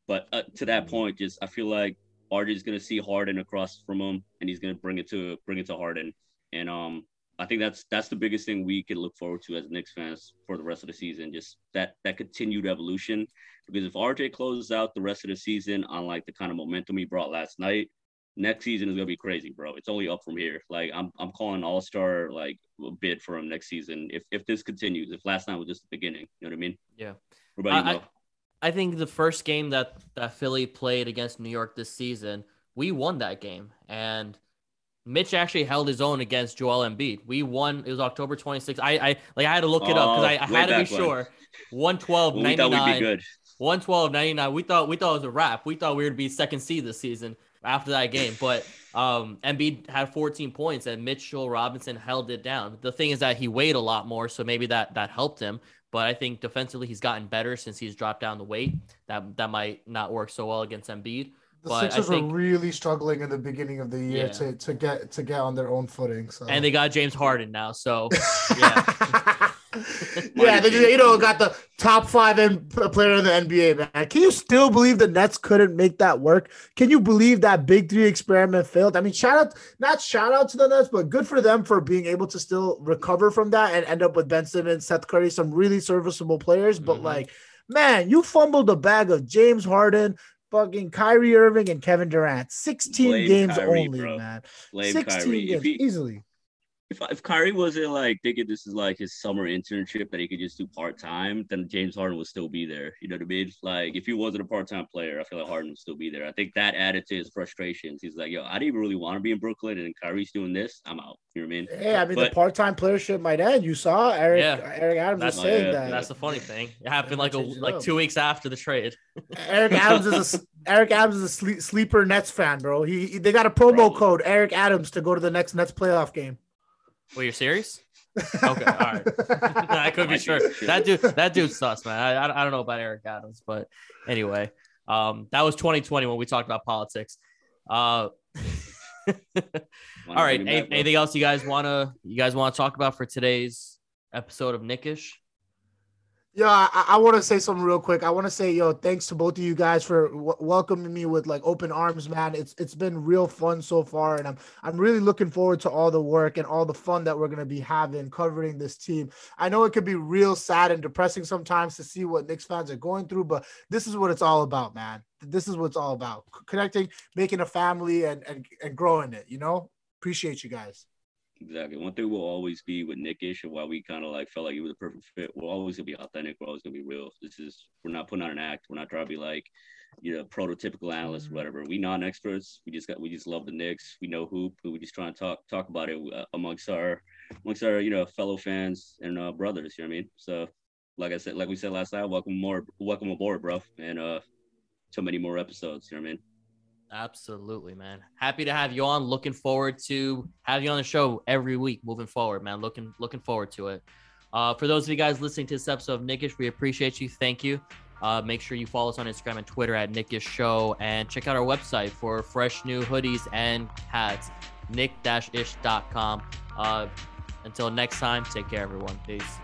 but uh, to that point, just I feel like is gonna see Harden across from him, and he's gonna bring it to bring it to Harden. And um, I think that's that's the biggest thing we can look forward to as Knicks fans for the rest of the season. Just that that continued evolution. Because if RJ closes out the rest of the season on like the kind of momentum he brought last night, next season is gonna be crazy, bro. It's only up from here. Like I'm I'm calling all star like a bid for him next season. If if this continues, if last night was just the beginning, you know what I mean? Yeah. What about you, I, I think the first game that that Philly played against New York this season, we won that game, and Mitch actually held his own against Joel Embiid. We won. It was October 26th. I, I like I had to look it up because I, I Oh, had to be when. sure. 112 we thought we'd be 99. good. 112 99. We thought we thought it was a wrap. We thought we would be second seed this season after that game. But um Embiid had 14 points and Mitchell Robinson held it down. The thing is that he weighed a lot more, so maybe that that helped him. But I think defensively he's gotten better since he's dropped down the weight. That that might not work so well against Embiid. The But I Sixers think- were really struggling in the beginning of the year Yeah. to, to get to get on their own footing. So And they got James Harden now. So yeah. yeah, they you know got the top five M- player in the NBA, man. Can you still believe the Nets couldn't make that work? Can you believe that Big Three experiment failed? I mean, shout out, not shout out to the Nets, but good for them for being able to still recover from that and end up with Ben Simmons, Seth Curry, some really serviceable players. But Mhm. like, man, you fumbled a bag of James Harden. Fucking Kyrie Irving and Kevin Durant, 16 Blame games Kyrie, only, bro. man. Blame 16 Kyrie. games he, easily. If, if Kyrie wasn't like thinking this is like his summer internship that he could just do part time, then James Harden would still be there. You know what I mean? Like if he wasn't a part time player, I feel like Harden would still be there. I think that added to his frustrations. He's like, yo, I didn't even really want to be in Brooklyn, and Kyrie's doing this. I'm out. You know what I mean? Yeah, I mean the part-time playership might end. You saw Eric Yeah. Eric Adams That's- was saying yeah, that. That's the funny thing. It happened like a like two weeks after the trade. Eric Adams is a s- Eric Adams is a sleeper Nets fan, bro. He, he- they got a promo Probably. code Eric Adams to go to the next Nets playoff game. Wait, you're serious? Okay, all right. I could be be. sure. That dude, that dude's sus, man. I, I, I don't know about Eric Adams, but anyway, um, that was 2020 when we talked about politics. Uh, all right. bring Any, anything else you guys wanna you guys want to talk about for today's episode of Knick-ish? Yeah, I, I want to say something real quick. I want to say, yo, thanks to both of you guys for w- welcoming me with like open arms, man. It's it's been real fun so far, and I'm I'm really looking forward to all the work and all the fun that we're gonna be having covering this team. I know it could be real sad and depressing sometimes to see what Knicks fans are going through, but this is what it's all about, man. This is what it's all about: connecting, making a family, and and and growing it. You know, appreciate you guys. Exactly. One thing will always be with Knick-ish and why we kind of like felt like he was a perfect fit. We're always gonna be authentic. We're always gonna be real. This is we're not putting on an act. We're not trying to be like, you know, prototypical analysts or whatever. We non-experts. We just got we just love the Knicks. We know hoop. We just trying to talk talk about it uh, amongst our amongst our you know fellow fans and uh, brothers. You know what I mean? So, like I said, like we said last time, welcome more, welcome aboard, bro, and uh, so many more episodes. You know what I mean? Absolutely, man. Happy to have you on. Looking forward to have you on the show every week moving forward, man. Looking looking forward to it. Uh, for those of you guys listening to this episode of Knick-ish, we appreciate you. Thank you. Uh, make sure you follow us on Instagram and Twitter at Knick-ish Show and check out our website for fresh new hoodies and hats, knick-ish.com. Uh, until next time, take care, everyone. Peace.